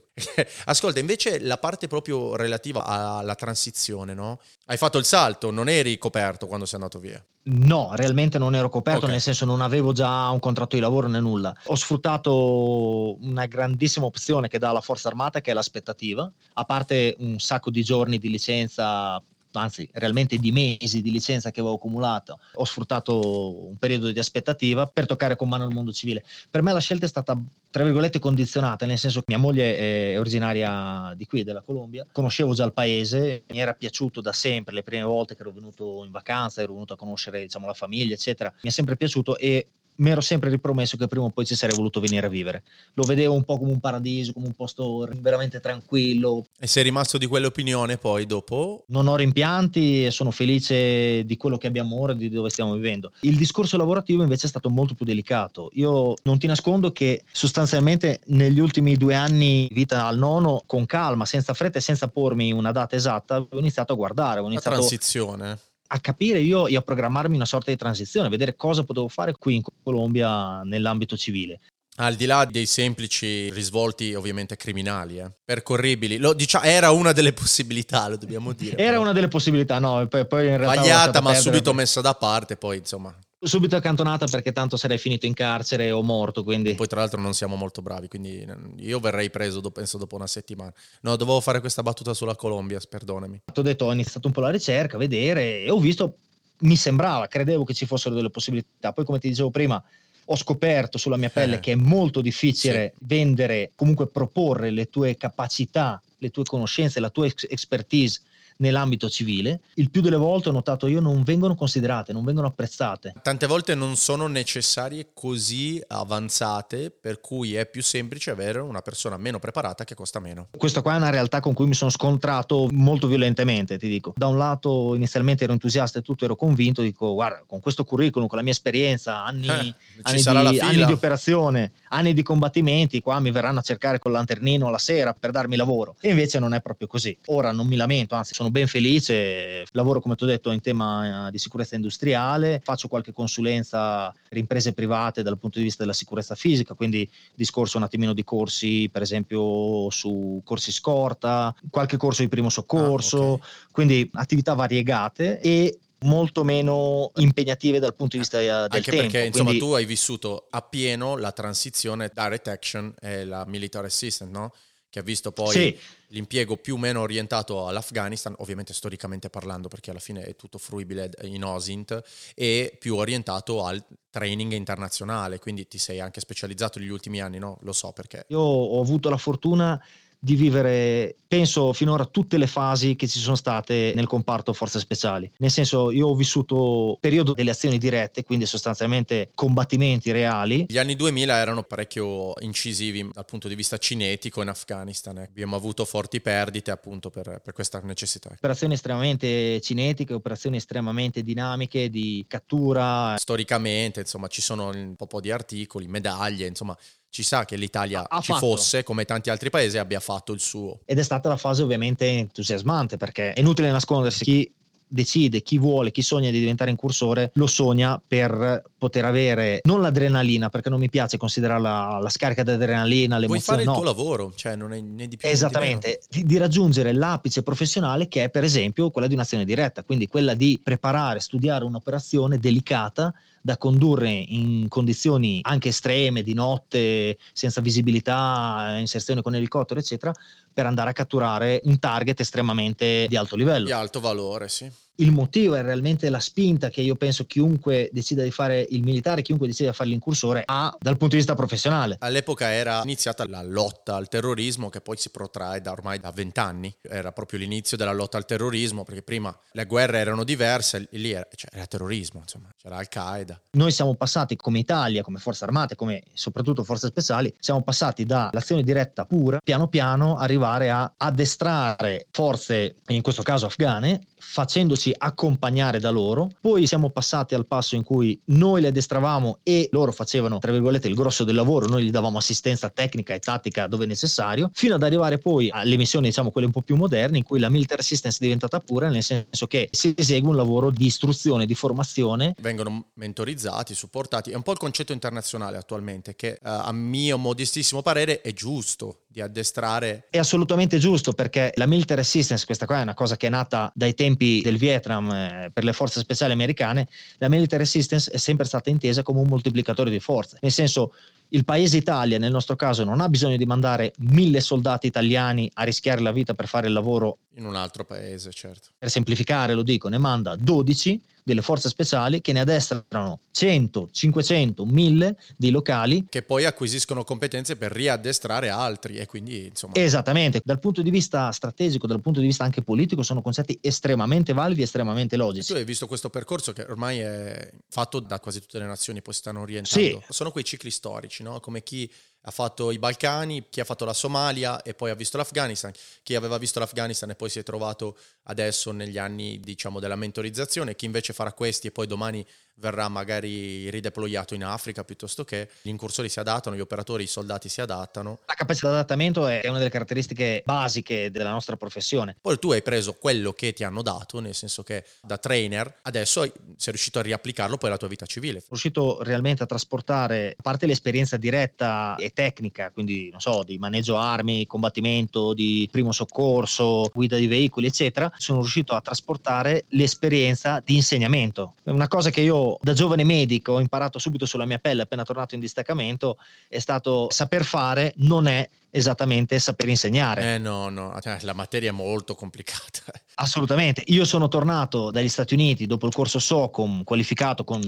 Ascolta, invece la parte proprio relativa alla transizione, no? Hai fatto il salto, non eri coperto quando sei andato via. No, realmente non ero coperto, okay. nel senso non avevo già un contratto di lavoro né nulla. Ho sfruttato una grandissima opzione che dà la Forza Armata, che è l'aspettativa, a parte un sacco di giorni di licenza anzi realmente di mesi di licenza che avevo accumulato, ho sfruttato un periodo di aspettativa per toccare con mano il mondo civile. Per me la scelta è stata, tra virgolette, condizionata, nel senso che mia moglie è originaria di qui, della Colombia, conoscevo già il paese, mi era piaciuto da sempre, le prime volte che ero venuto in vacanza, ero venuto a conoscere diciamo, la famiglia, eccetera, mi è sempre piaciuto e mi ero sempre ripromesso che prima o poi ci sarei voluto venire a vivere. Lo vedevo un po' come un paradiso, come un posto veramente tranquillo. E sei rimasto di quell'opinione poi dopo? Non ho rimpianti e sono felice di quello che abbiamo ora e di dove stiamo vivendo. Il discorso lavorativo invece è stato molto più delicato. Io non ti nascondo che sostanzialmente negli ultimi due anni di vita al nono, con calma, senza fretta e senza pormi una data esatta, ho iniziato a guardare. Ho iniziato... La transizione a capire io e a programmarmi una sorta di transizione, vedere cosa potevo fare qui in Colombia nell'ambito civile. Al di là dei semplici risvolti ovviamente criminali, eh, percorribili, lo, diciamo, era una delle possibilità, lo dobbiamo dire. Era però. una delle possibilità, no, poi, poi in realtà... Sbagliata, ma subito messa da parte, poi insomma subito accantonata perché tanto sarei finito in carcere o morto. Quindi. Poi, tra l'altro, non siamo molto bravi. Quindi io verrei preso, penso, dopo una settimana. No, dovevo fare questa battuta sulla Colombia, perdonami. Ho detto, ho iniziato un po' la ricerca, a vedere e ho visto, mi sembrava, credevo che ci fossero delle possibilità. Poi, come ti dicevo prima, ho scoperto sulla mia pelle eh. che è molto difficile sì. vendere, comunque proporre le tue capacità, le tue conoscenze, la tua expertise nell'ambito civile, il più delle volte ho notato io non vengono considerate, non vengono apprezzate. Tante volte non sono necessarie così avanzate, per cui è più semplice avere una persona meno preparata che costa meno. Questa qua è una realtà con cui mi sono scontrato molto violentemente, ti dico. Da un lato inizialmente ero entusiasta e tutto ero convinto, dico guarda, con questo curriculum, con la mia esperienza, anni, eh, anni, di, anni di operazione, anni di combattimenti, qua mi verranno a cercare col lanternino alla sera per darmi lavoro. E invece non è proprio così. Ora non mi lamento, anzi sono ben felice, lavoro come ti ho detto in tema eh, di sicurezza industriale, faccio qualche consulenza per imprese private dal punto di vista della sicurezza fisica, quindi discorso un attimino di corsi, per esempio su corsi scorta, qualche corso di primo soccorso, ah, okay. quindi attività variegate e molto meno impegnative dal punto di vista eh, del Anche tempo. Anche perché insomma tu hai vissuto appieno la transizione direct action e la military assistant, no? Che ha visto poi sì. l'impiego più o meno orientato all'Afghanistan, ovviamente storicamente parlando perché alla fine è tutto fruibile in OSINT, e più orientato al training internazionale, quindi ti sei anche specializzato negli ultimi anni, no? Lo so perché. Io ho avuto la fortuna di vivere, penso, finora tutte le fasi che ci sono state nel comparto forze speciali. Nel senso, io ho vissuto periodo delle azioni dirette, quindi sostanzialmente combattimenti reali. Gli anni 2000 erano parecchio incisivi dal punto di vista cinetico in Afghanistan. Eh. Abbiamo avuto forti perdite appunto per, per questa necessità. Operazioni estremamente cinetiche, operazioni estremamente dinamiche di cattura. Storicamente, insomma, ci sono un po' di articoli, medaglie, insomma, ci sa che l'Italia ha ci fatto. fosse, come tanti altri paesi, abbia fatto il suo. Ed è stata la fase ovviamente entusiasmante, perché è inutile nascondersi chi decide, chi vuole, chi sogna di diventare incursore, lo sogna per poter avere non l'adrenalina, perché non mi piace considerarla la scarica di adrenalina, l'emozione. Puoi fare il no. tuo lavoro, cioè non è né di più Esattamente, di, di, raggiungere l'apice professionale che è per esempio quella di un'azione diretta, quindi quella di preparare, studiare un'operazione delicata da condurre in condizioni anche estreme, di notte, senza visibilità, inserzione con elicottero, eccetera, per andare a catturare un target estremamente di alto livello. Di alto valore, sì. il motivo è realmente la spinta che io penso chiunque decida di fare il militare, chiunque decida di fare l'incursore ha dal punto di vista professionale. All'epoca era iniziata la lotta al terrorismo che poi si protrae da ormai da vent'anni. Era proprio l'inizio della lotta al terrorismo perché prima le guerre erano diverse, lì era, cioè, era terrorismo, insomma, c'era Al-Qaeda. Noi siamo passati come Italia, come forze armate, come soprattutto forze speciali, siamo passati dall'azione diretta pura, piano piano arrivare a addestrare forze, in questo caso afghane, facendoci accompagnare da loro. Poi siamo passati al passo in cui noi le addestravamo e loro facevano, tra virgolette, il grosso del lavoro, noi gli davamo assistenza tecnica e tattica dove necessario, fino ad arrivare poi alle missioni, diciamo, quelle un po' più moderne, in cui la military assistance è diventata pura, nel senso che si esegue un lavoro di istruzione, di formazione. Vengono mentorizzati, supportati. È un po' il concetto internazionale attualmente, che eh, a mio modestissimo parere è giusto di addestrare. Assolutamente giusto perché la military assistance, questa qua è una cosa che è nata dai tempi del Vietnam eh, per le forze speciali americane, la military assistance è sempre stata intesa come un moltiplicatore di forze, nel senso il paese Italia nel nostro caso non ha bisogno di mandare mille soldati italiani a rischiare la vita per fare il lavoro in un altro paese, certo. Per semplificare lo dico, ne manda 12 delle forze speciali che ne addestrano 100, 500, 1000 dei locali. Che poi acquisiscono competenze per riaddestrare altri e quindi insomma... Esattamente, dal punto di vista strategico, dal punto di vista anche politico sono concetti estremamente validi, estremamente logici. Tu hai visto questo percorso che ormai è fatto da quasi tutte le nazioni, poi stanno orientando. Sì. Sono quei cicli storici, no? Come chi ha fatto i Balcani, chi ha fatto la Somalia e poi ha visto l'Afghanistan, chi aveva visto l'Afghanistan e poi si è trovato adesso negli anni diciamo della mentorizzazione, chi invece farà questi e poi domani verrà magari rideployato in Africa piuttosto che gli incursori si adattano, gli operatori, i soldati si adattano. La capacità di adattamento è una delle caratteristiche basiche della nostra professione. Poi tu hai preso quello che ti hanno dato, nel senso che da trainer adesso sei riuscito a riapplicarlo poi alla tua vita civile. Sono riuscito realmente a trasportare, a parte l'esperienza diretta e tecnica, quindi non so, di maneggio armi, combattimento, di primo soccorso, guida di veicoli, eccetera, sono riuscito a trasportare l'esperienza di insegnamento. È una cosa che io da giovane medico ho imparato subito sulla mia pelle appena tornato in distaccamento è stato saper fare non è esattamente saper insegnare. Eh no, no, cioè, la materia è molto complicata. Assolutamente. Io sono tornato dagli Stati Uniti dopo il corso SOCOM, qualificato con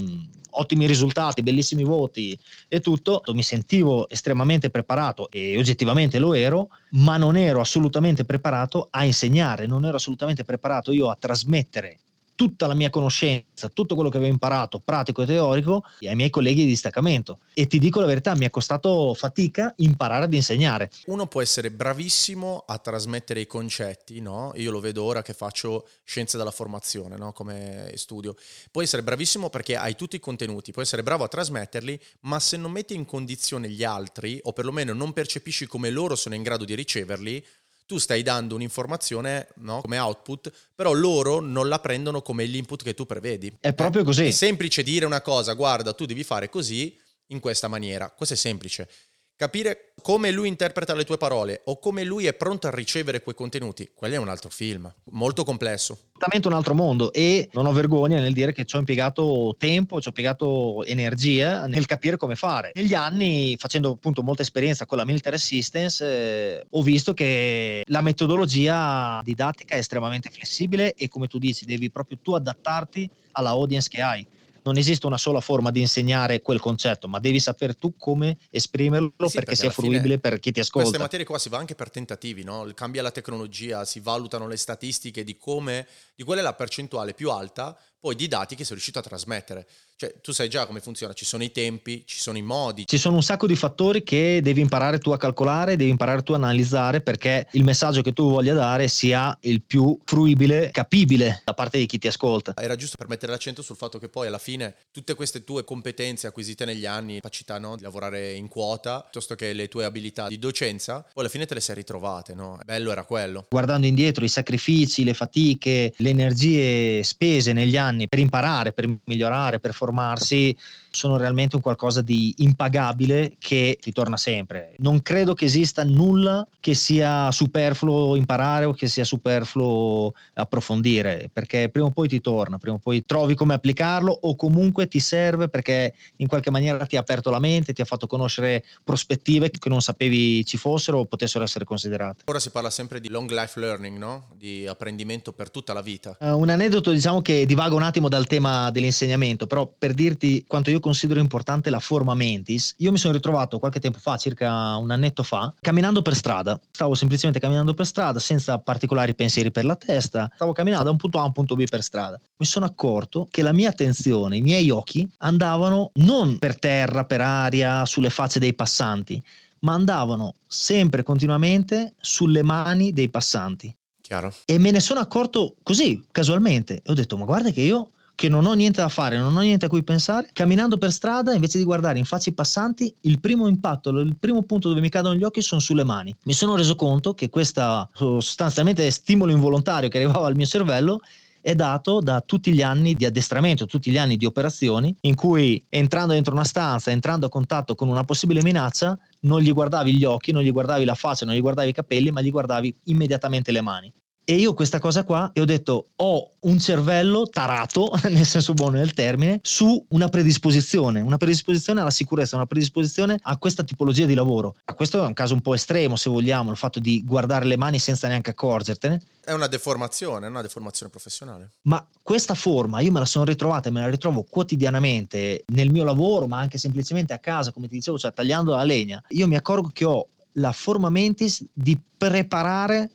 ottimi risultati, bellissimi voti e tutto. Mi sentivo estremamente preparato e oggettivamente lo ero, ma non ero assolutamente preparato a insegnare, non ero assolutamente preparato io a trasmettere tutta la mia conoscenza, tutto quello che avevo imparato, pratico e teorico, ai miei colleghi di distaccamento. E ti dico la verità, mi è costato fatica imparare ad insegnare. Uno può essere bravissimo a trasmettere i concetti, no? Io lo vedo ora che faccio scienze della formazione, no? Come studio. Puoi essere bravissimo perché hai tutti i contenuti, puoi essere bravo a trasmetterli, ma se non metti in condizione gli altri, o perlomeno non percepisci come loro sono in grado di riceverli, tu stai dando un'informazione no, come output, però loro non la prendono come l'input che tu prevedi. È proprio così. È semplice dire una cosa, guarda, tu devi fare così, in questa maniera. Questo è semplice capire come lui interpreta le tue parole o come lui è pronto a ricevere quei contenuti, quello è un altro film, molto complesso. Esattamente un altro mondo e non ho vergogna nel dire che ci ho impiegato tempo, ci ho impiegato energia nel capire come fare. Negli anni, facendo appunto molta esperienza con la military assistance, eh, ho visto che la metodologia didattica è estremamente flessibile e come tu dici, devi proprio tu adattarti alla audience che hai non esiste una sola forma di insegnare quel concetto, ma devi sapere tu come esprimerlo sì, perché, perché sia fruibile per chi ti ascolta. Queste materie qua si va anche per tentativi, no? cambia la tecnologia, si valutano le statistiche di come, di qual è la percentuale più alta poi di dati che sei riuscito a trasmettere. Cioè, tu sai già come funziona, ci sono i tempi, ci sono i modi. Ci sono un sacco di fattori che devi imparare tu a calcolare, devi imparare tu a analizzare perché il messaggio che tu voglia dare sia il più fruibile, capibile da parte di chi ti ascolta. Era giusto per mettere l'accento sul fatto che poi alla fine tutte queste tue competenze acquisite negli anni, capacità no, di lavorare in quota, piuttosto che le tue abilità di docenza, poi alla fine te le sei ritrovate, no? Bello era quello. Guardando indietro i sacrifici, le fatiche, le energie spese negli anni per imparare, per migliorare, per formarsi, sono realmente un qualcosa di impagabile che ti torna sempre. Non credo che esista nulla che sia superfluo imparare o che sia superfluo approfondire, perché prima o poi ti torna, prima o poi trovi come applicarlo o comunque ti serve perché in qualche maniera ti ha aperto la mente, ti ha fatto conoscere prospettive che non sapevi ci fossero o potessero essere considerate. Ora si parla sempre di long life learning, no? Di apprendimento per tutta la vita. Uh, un aneddoto diciamo che divaga un attimo dal tema dell'insegnamento, però per dirti quanto io considero importante la forma mentis, io mi sono ritrovato qualche tempo fa, circa un annetto fa, camminando per strada. Stavo semplicemente camminando per strada senza particolari pensieri per la testa, stavo camminando da un punto A a un punto B per strada. Mi sono accorto che la mia attenzione, i miei occhi andavano non per terra, per aria, sulle facce dei passanti, ma andavano sempre continuamente sulle mani dei passanti. Chiaro. E me ne sono accorto così, casualmente. E ho detto, ma guarda che io che non ho niente da fare, non ho niente a cui pensare, camminando per strada, invece di guardare in faccia i passanti, il primo impatto, il primo punto dove mi cadono gli occhi sono sulle mani. Mi sono reso conto che questo sostanzialmente stimolo involontario che arrivava al mio cervello è dato da tutti gli anni di addestramento, tutti gli anni di operazioni in cui entrando dentro una stanza, entrando a contatto con una possibile minaccia, non gli guardavi gli occhi, non gli guardavi la faccia, non gli guardavi i capelli, ma gli guardavi immediatamente le mani. E io questa cosa qua, e ho detto, ho un cervello tarato, nel senso buono del termine, su una predisposizione, una predisposizione alla sicurezza, una predisposizione a questa tipologia di lavoro. Questo è un caso un po' estremo, se vogliamo, il fatto di guardare le mani senza neanche accorgertene. È una deformazione, è una deformazione professionale. Ma questa forma io me la sono ritrovata e me la ritrovo quotidianamente nel mio lavoro, ma anche semplicemente a casa, come ti dicevo, cioè tagliando la legna. Io mi accorgo che ho la forma mentis di preparare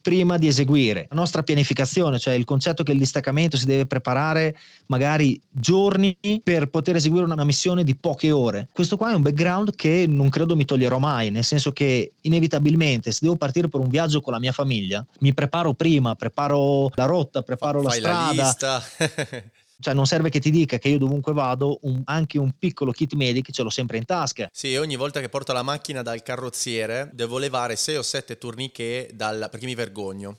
prima di eseguire. La nostra pianificazione, cioè il concetto che il distaccamento si deve preparare magari giorni per poter eseguire una missione di poche ore. Questo qua è un background che non credo mi toglierò mai, nel senso che inevitabilmente se devo partire per un viaggio con la mia famiglia, mi preparo prima, preparo la rotta, preparo Fai la strada. La. Cioè non serve che ti dica che io dovunque vado, un, anche un piccolo kit medic ce l'ho sempre in tasca. Sì, ogni volta che porto la macchina dal carrozziere devo levare 6 o 7 tourniquet dal... perché mi vergogno.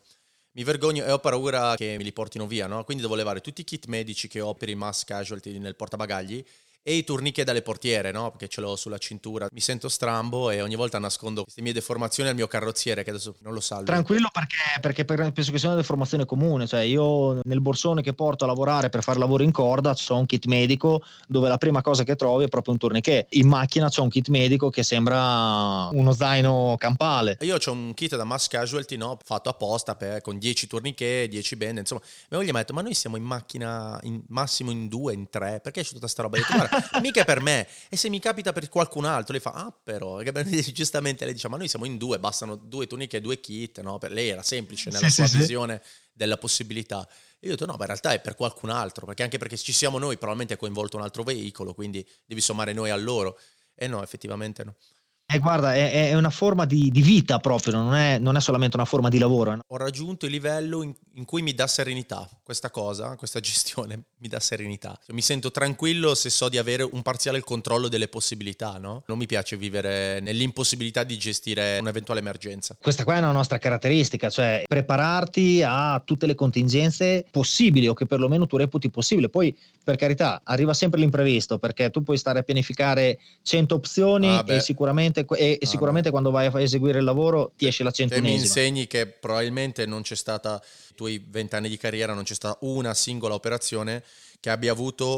Mi vergogno e ho paura che me li portino via, no? Quindi devo levare tutti i kit medici che ho per i mass casualty nel portabagagli e i tourniquet dalle portiere, no? Perché ce l'ho sulla cintura. Mi sento strambo e ogni volta nascondo queste mie deformazioni al mio carrozziere che adesso non lo salvo. Tranquillo perché, perché penso che sia una deformazione comune. Cioè io nel borsone che porto a lavorare per fare lavoro in corda ho un kit medico dove la prima cosa che trovi è proprio un tourniquet. In macchina c'ho un kit medico che sembra uno zaino campale. Io ho un kit da mass casualty no? fatto apposta per, con 10 tourniquet, 10 bende. Insomma, mia moglie mi ha detto ma noi siamo in macchina in, massimo in due, in tre. Perché c'è tutta questa roba? Io ho detto, guarda, mica per me. E se mi capita per qualcun altro, lei fa, ah però, giustamente lei dice, ma noi siamo in due, bastano due tuniche e due kit, no? Per lei era semplice nella sì, sua sì, visione sì. della possibilità. E io ho detto, no, ma in realtà è per qualcun altro, perché anche perché ci siamo noi, probabilmente è coinvolto un altro veicolo, quindi devi sommare noi a loro. E no, effettivamente no. Eh, guarda, è, è, una forma di, di vita proprio, non è, non è, solamente una forma di lavoro. Ho raggiunto il livello in, in, cui mi dà serenità questa cosa, questa gestione mi dà serenità. Mi sento tranquillo se so di avere un parziale controllo delle possibilità, no? Non mi piace vivere nell'impossibilità di gestire un'eventuale emergenza. Questa qua è una nostra caratteristica, cioè prepararti a tutte le contingenze possibili o che perlomeno tu reputi possibile. Poi, per carità, arriva sempre l'imprevisto perché tu puoi stare a pianificare 100 opzioni ah, e sicuramente sicuramente, e, e sicuramente ah, quando vai a eseguire il lavoro ti esce la centunesima. E mi insegni che probabilmente non c'è stata, nei tuoi vent'anni di carriera, non c'è stata una singola operazione che abbia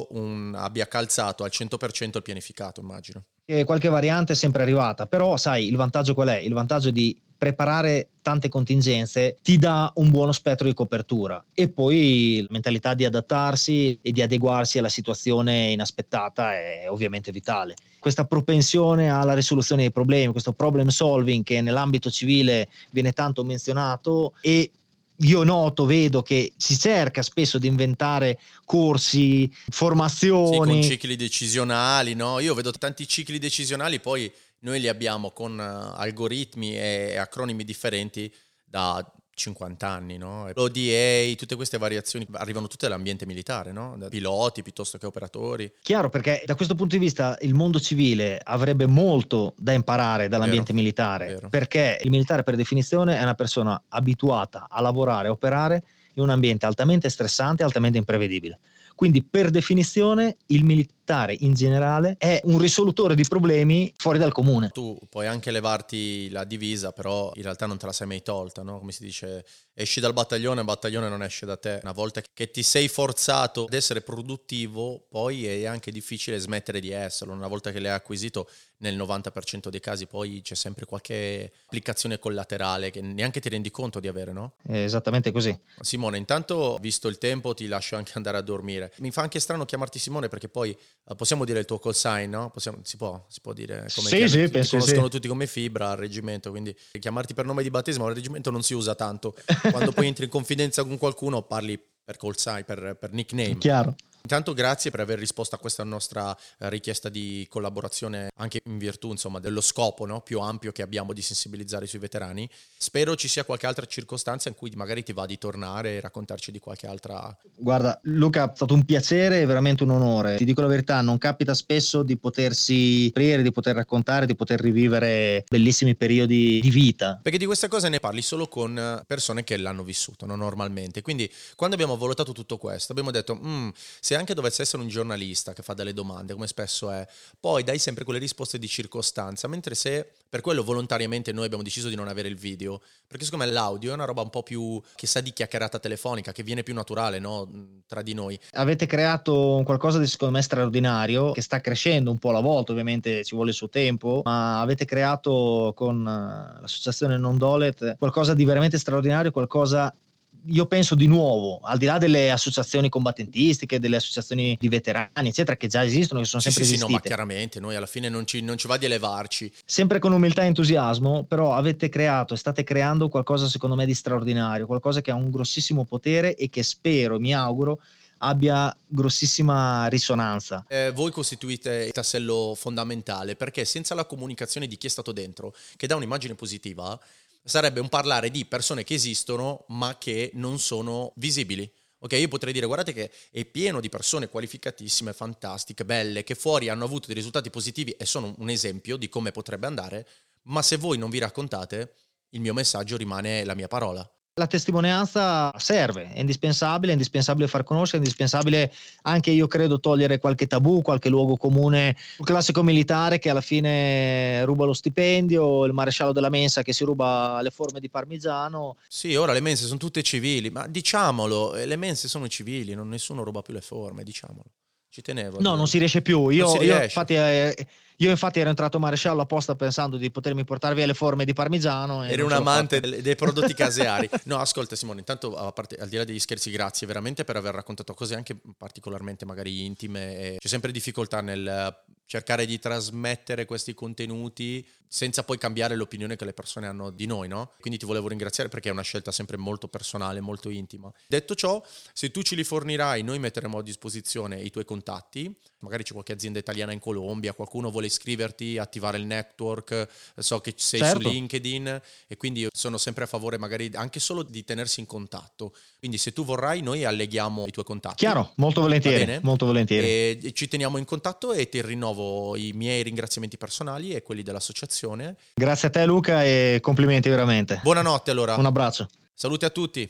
un, abbia calzato al 100% il pianificato, immagino. E qualche variante è sempre arrivata, però sai, il vantaggio qual è? Il vantaggio di preparare tante contingenze ti dà un buono spettro di copertura e poi la mentalità di adattarsi e di adeguarsi alla situazione inaspettata è ovviamente vitale. Questa propensione alla risoluzione dei problemi, questo problem solving che nell'ambito civile viene tanto menzionato e io noto, vedo che si cerca spesso di inventare corsi, formazioni. Sì, con cicli decisionali, no? Io vedo tanti cicli decisionali, poi noi li abbiamo con uh, algoritmi e acronimi differenti da 50 anni, no? L'ODA, tutte queste variazioni arrivano tutte dall'ambiente militare, no? Da piloti piuttosto che operatori. Chiaro, perché da questo punto di vista il mondo civile avrebbe molto da imparare dall'ambiente vero, militare, vero. perché il militare per definizione è una persona abituata a lavorare, a operare in un ambiente altamente stressante, altamente imprevedibile. Quindi per definizione il militare in generale è un risolutore di problemi fuori dal comune. Tu puoi anche levarti la divisa, però in realtà non te la sei mai tolta, no? Come si dice, esci dal battaglione, il battaglione non esce da te. Una volta che ti sei forzato ad essere produttivo, poi è anche difficile smettere di esserlo. Una volta che l'hai acquisito, nel 90% dei casi poi c'è sempre qualche applicazione collaterale che neanche ti rendi conto di avere, no? È esattamente così. Simone, intanto, visto il tempo, ti lascio anche andare a dormire. Mi fa anche strano chiamarti Simone perché poi eh, possiamo dire il tuo call sign, no? Possiamo, si, può, si, può, dire come sì, sì, ti conoscono sì. tutti come Fibra al reggimento, quindi chiamarti per nome di battesimo al reggimento non si usa tanto. Quando poi entri in confidenza con qualcuno parli per call sign, per, per nickname. Chiaro. Intanto grazie per aver risposto a questa nostra eh, richiesta di collaborazione anche in virtù insomma, dello scopo no? più ampio che abbiamo di sensibilizzare sui veterani. Spero ci sia qualche altra circostanza in cui magari ti va di tornare e raccontarci di qualche altra... Guarda Luca, è stato un piacere e veramente un onore. Ti dico la verità, non capita spesso di potersi aprire, di poter raccontare, di poter rivivere bellissimi periodi di vita. Perché di queste cose ne parli solo con persone che l'hanno vissuto, no? normalmente. Quindi quando abbiamo valutato tutto questo abbiamo detto, mm, se se anche dovesse essere un giornalista che fa delle domande, come spesso è, poi dai sempre quelle risposte di circostanza, mentre se per quello volontariamente noi abbiamo deciso di non avere il video, perché secondo me l'audio è una roba un po' più che sa di chiacchierata telefonica, che viene più naturale no? tra di noi. Avete creato qualcosa di secondo me straordinario, che sta crescendo un po' alla volta, ovviamente ci vuole il suo tempo, ma avete creato con eh, l'associazione Non Dolet qualcosa di veramente straordinario, qualcosa io penso di nuovo, al di là delle associazioni combattentistiche, delle associazioni di veterani, eccetera, che già esistono, che sono sempre sì, esistite. Sì, no, ma chiaramente noi alla fine non ci, non ci va di elevarci. Sempre con umiltà e entusiasmo, però avete creato e state creando qualcosa secondo me di straordinario, qualcosa che ha un grossissimo potere e che spero, mi auguro, abbia grossissima risonanza. Eh, voi costituite il tassello fondamentale perché senza la comunicazione di chi è stato dentro, che dà un'immagine positiva, sarebbe un parlare di persone che esistono ma che non sono visibili. Ok, io potrei dire guardate che è pieno di persone qualificatissime, fantastiche, belle, che fuori hanno avuto dei risultati positivi e sono un esempio di come potrebbe andare, ma se voi non vi raccontate, il mio messaggio rimane la mia parola. La testimonianza serve, è indispensabile, è indispensabile far conoscere, è indispensabile anche io credo togliere qualche tabù, qualche luogo comune, il classico militare che alla fine ruba lo stipendio, il maresciallo della mensa che si ruba le forme di parmigiano. Sì, ora le mense sono tutte civili, ma diciamolo, eh, le mense sono civili, non nessuno ruba più le forme, diciamolo. Ci tenevo. No, non si riesce più. Io, io infatti eh, io infatti ero entrato maresciallo apposta pensando di potermi portare via le forme di parmigiano. Eri un amante dei, dei prodotti caseari. No, ascolta Simone, intanto parte, al di là degli scherzi, grazie veramente per aver raccontato cose anche particolarmente magari intime. c'è sempre difficoltà nel cercare di trasmettere questi contenuti senza poi cambiare l'opinione che le persone hanno di noi, no? Quindi ti volevo ringraziare perché è una scelta sempre molto personale, molto intima. Detto ciò, se tu ce li fornirai, noi metteremo a disposizione i tuoi contatti, magari c'è qualche azienda italiana in Colombia, qualcuno vuole iscriverti, attivare il network, so che sei certo. su LinkedIn e quindi sono sempre a favore magari anche solo di tenersi in contatto. Quindi se tu vorrai noi alleghiamo i tuoi contatti. Chiaro, molto volentieri, molto volentieri. E ci teniamo in contatto e ti rinnovo i miei ringraziamenti personali e quelli dell'associazione. Grazie a te Luca e complimenti veramente. Buonanotte allora. Un abbraccio. Saluti a tutti.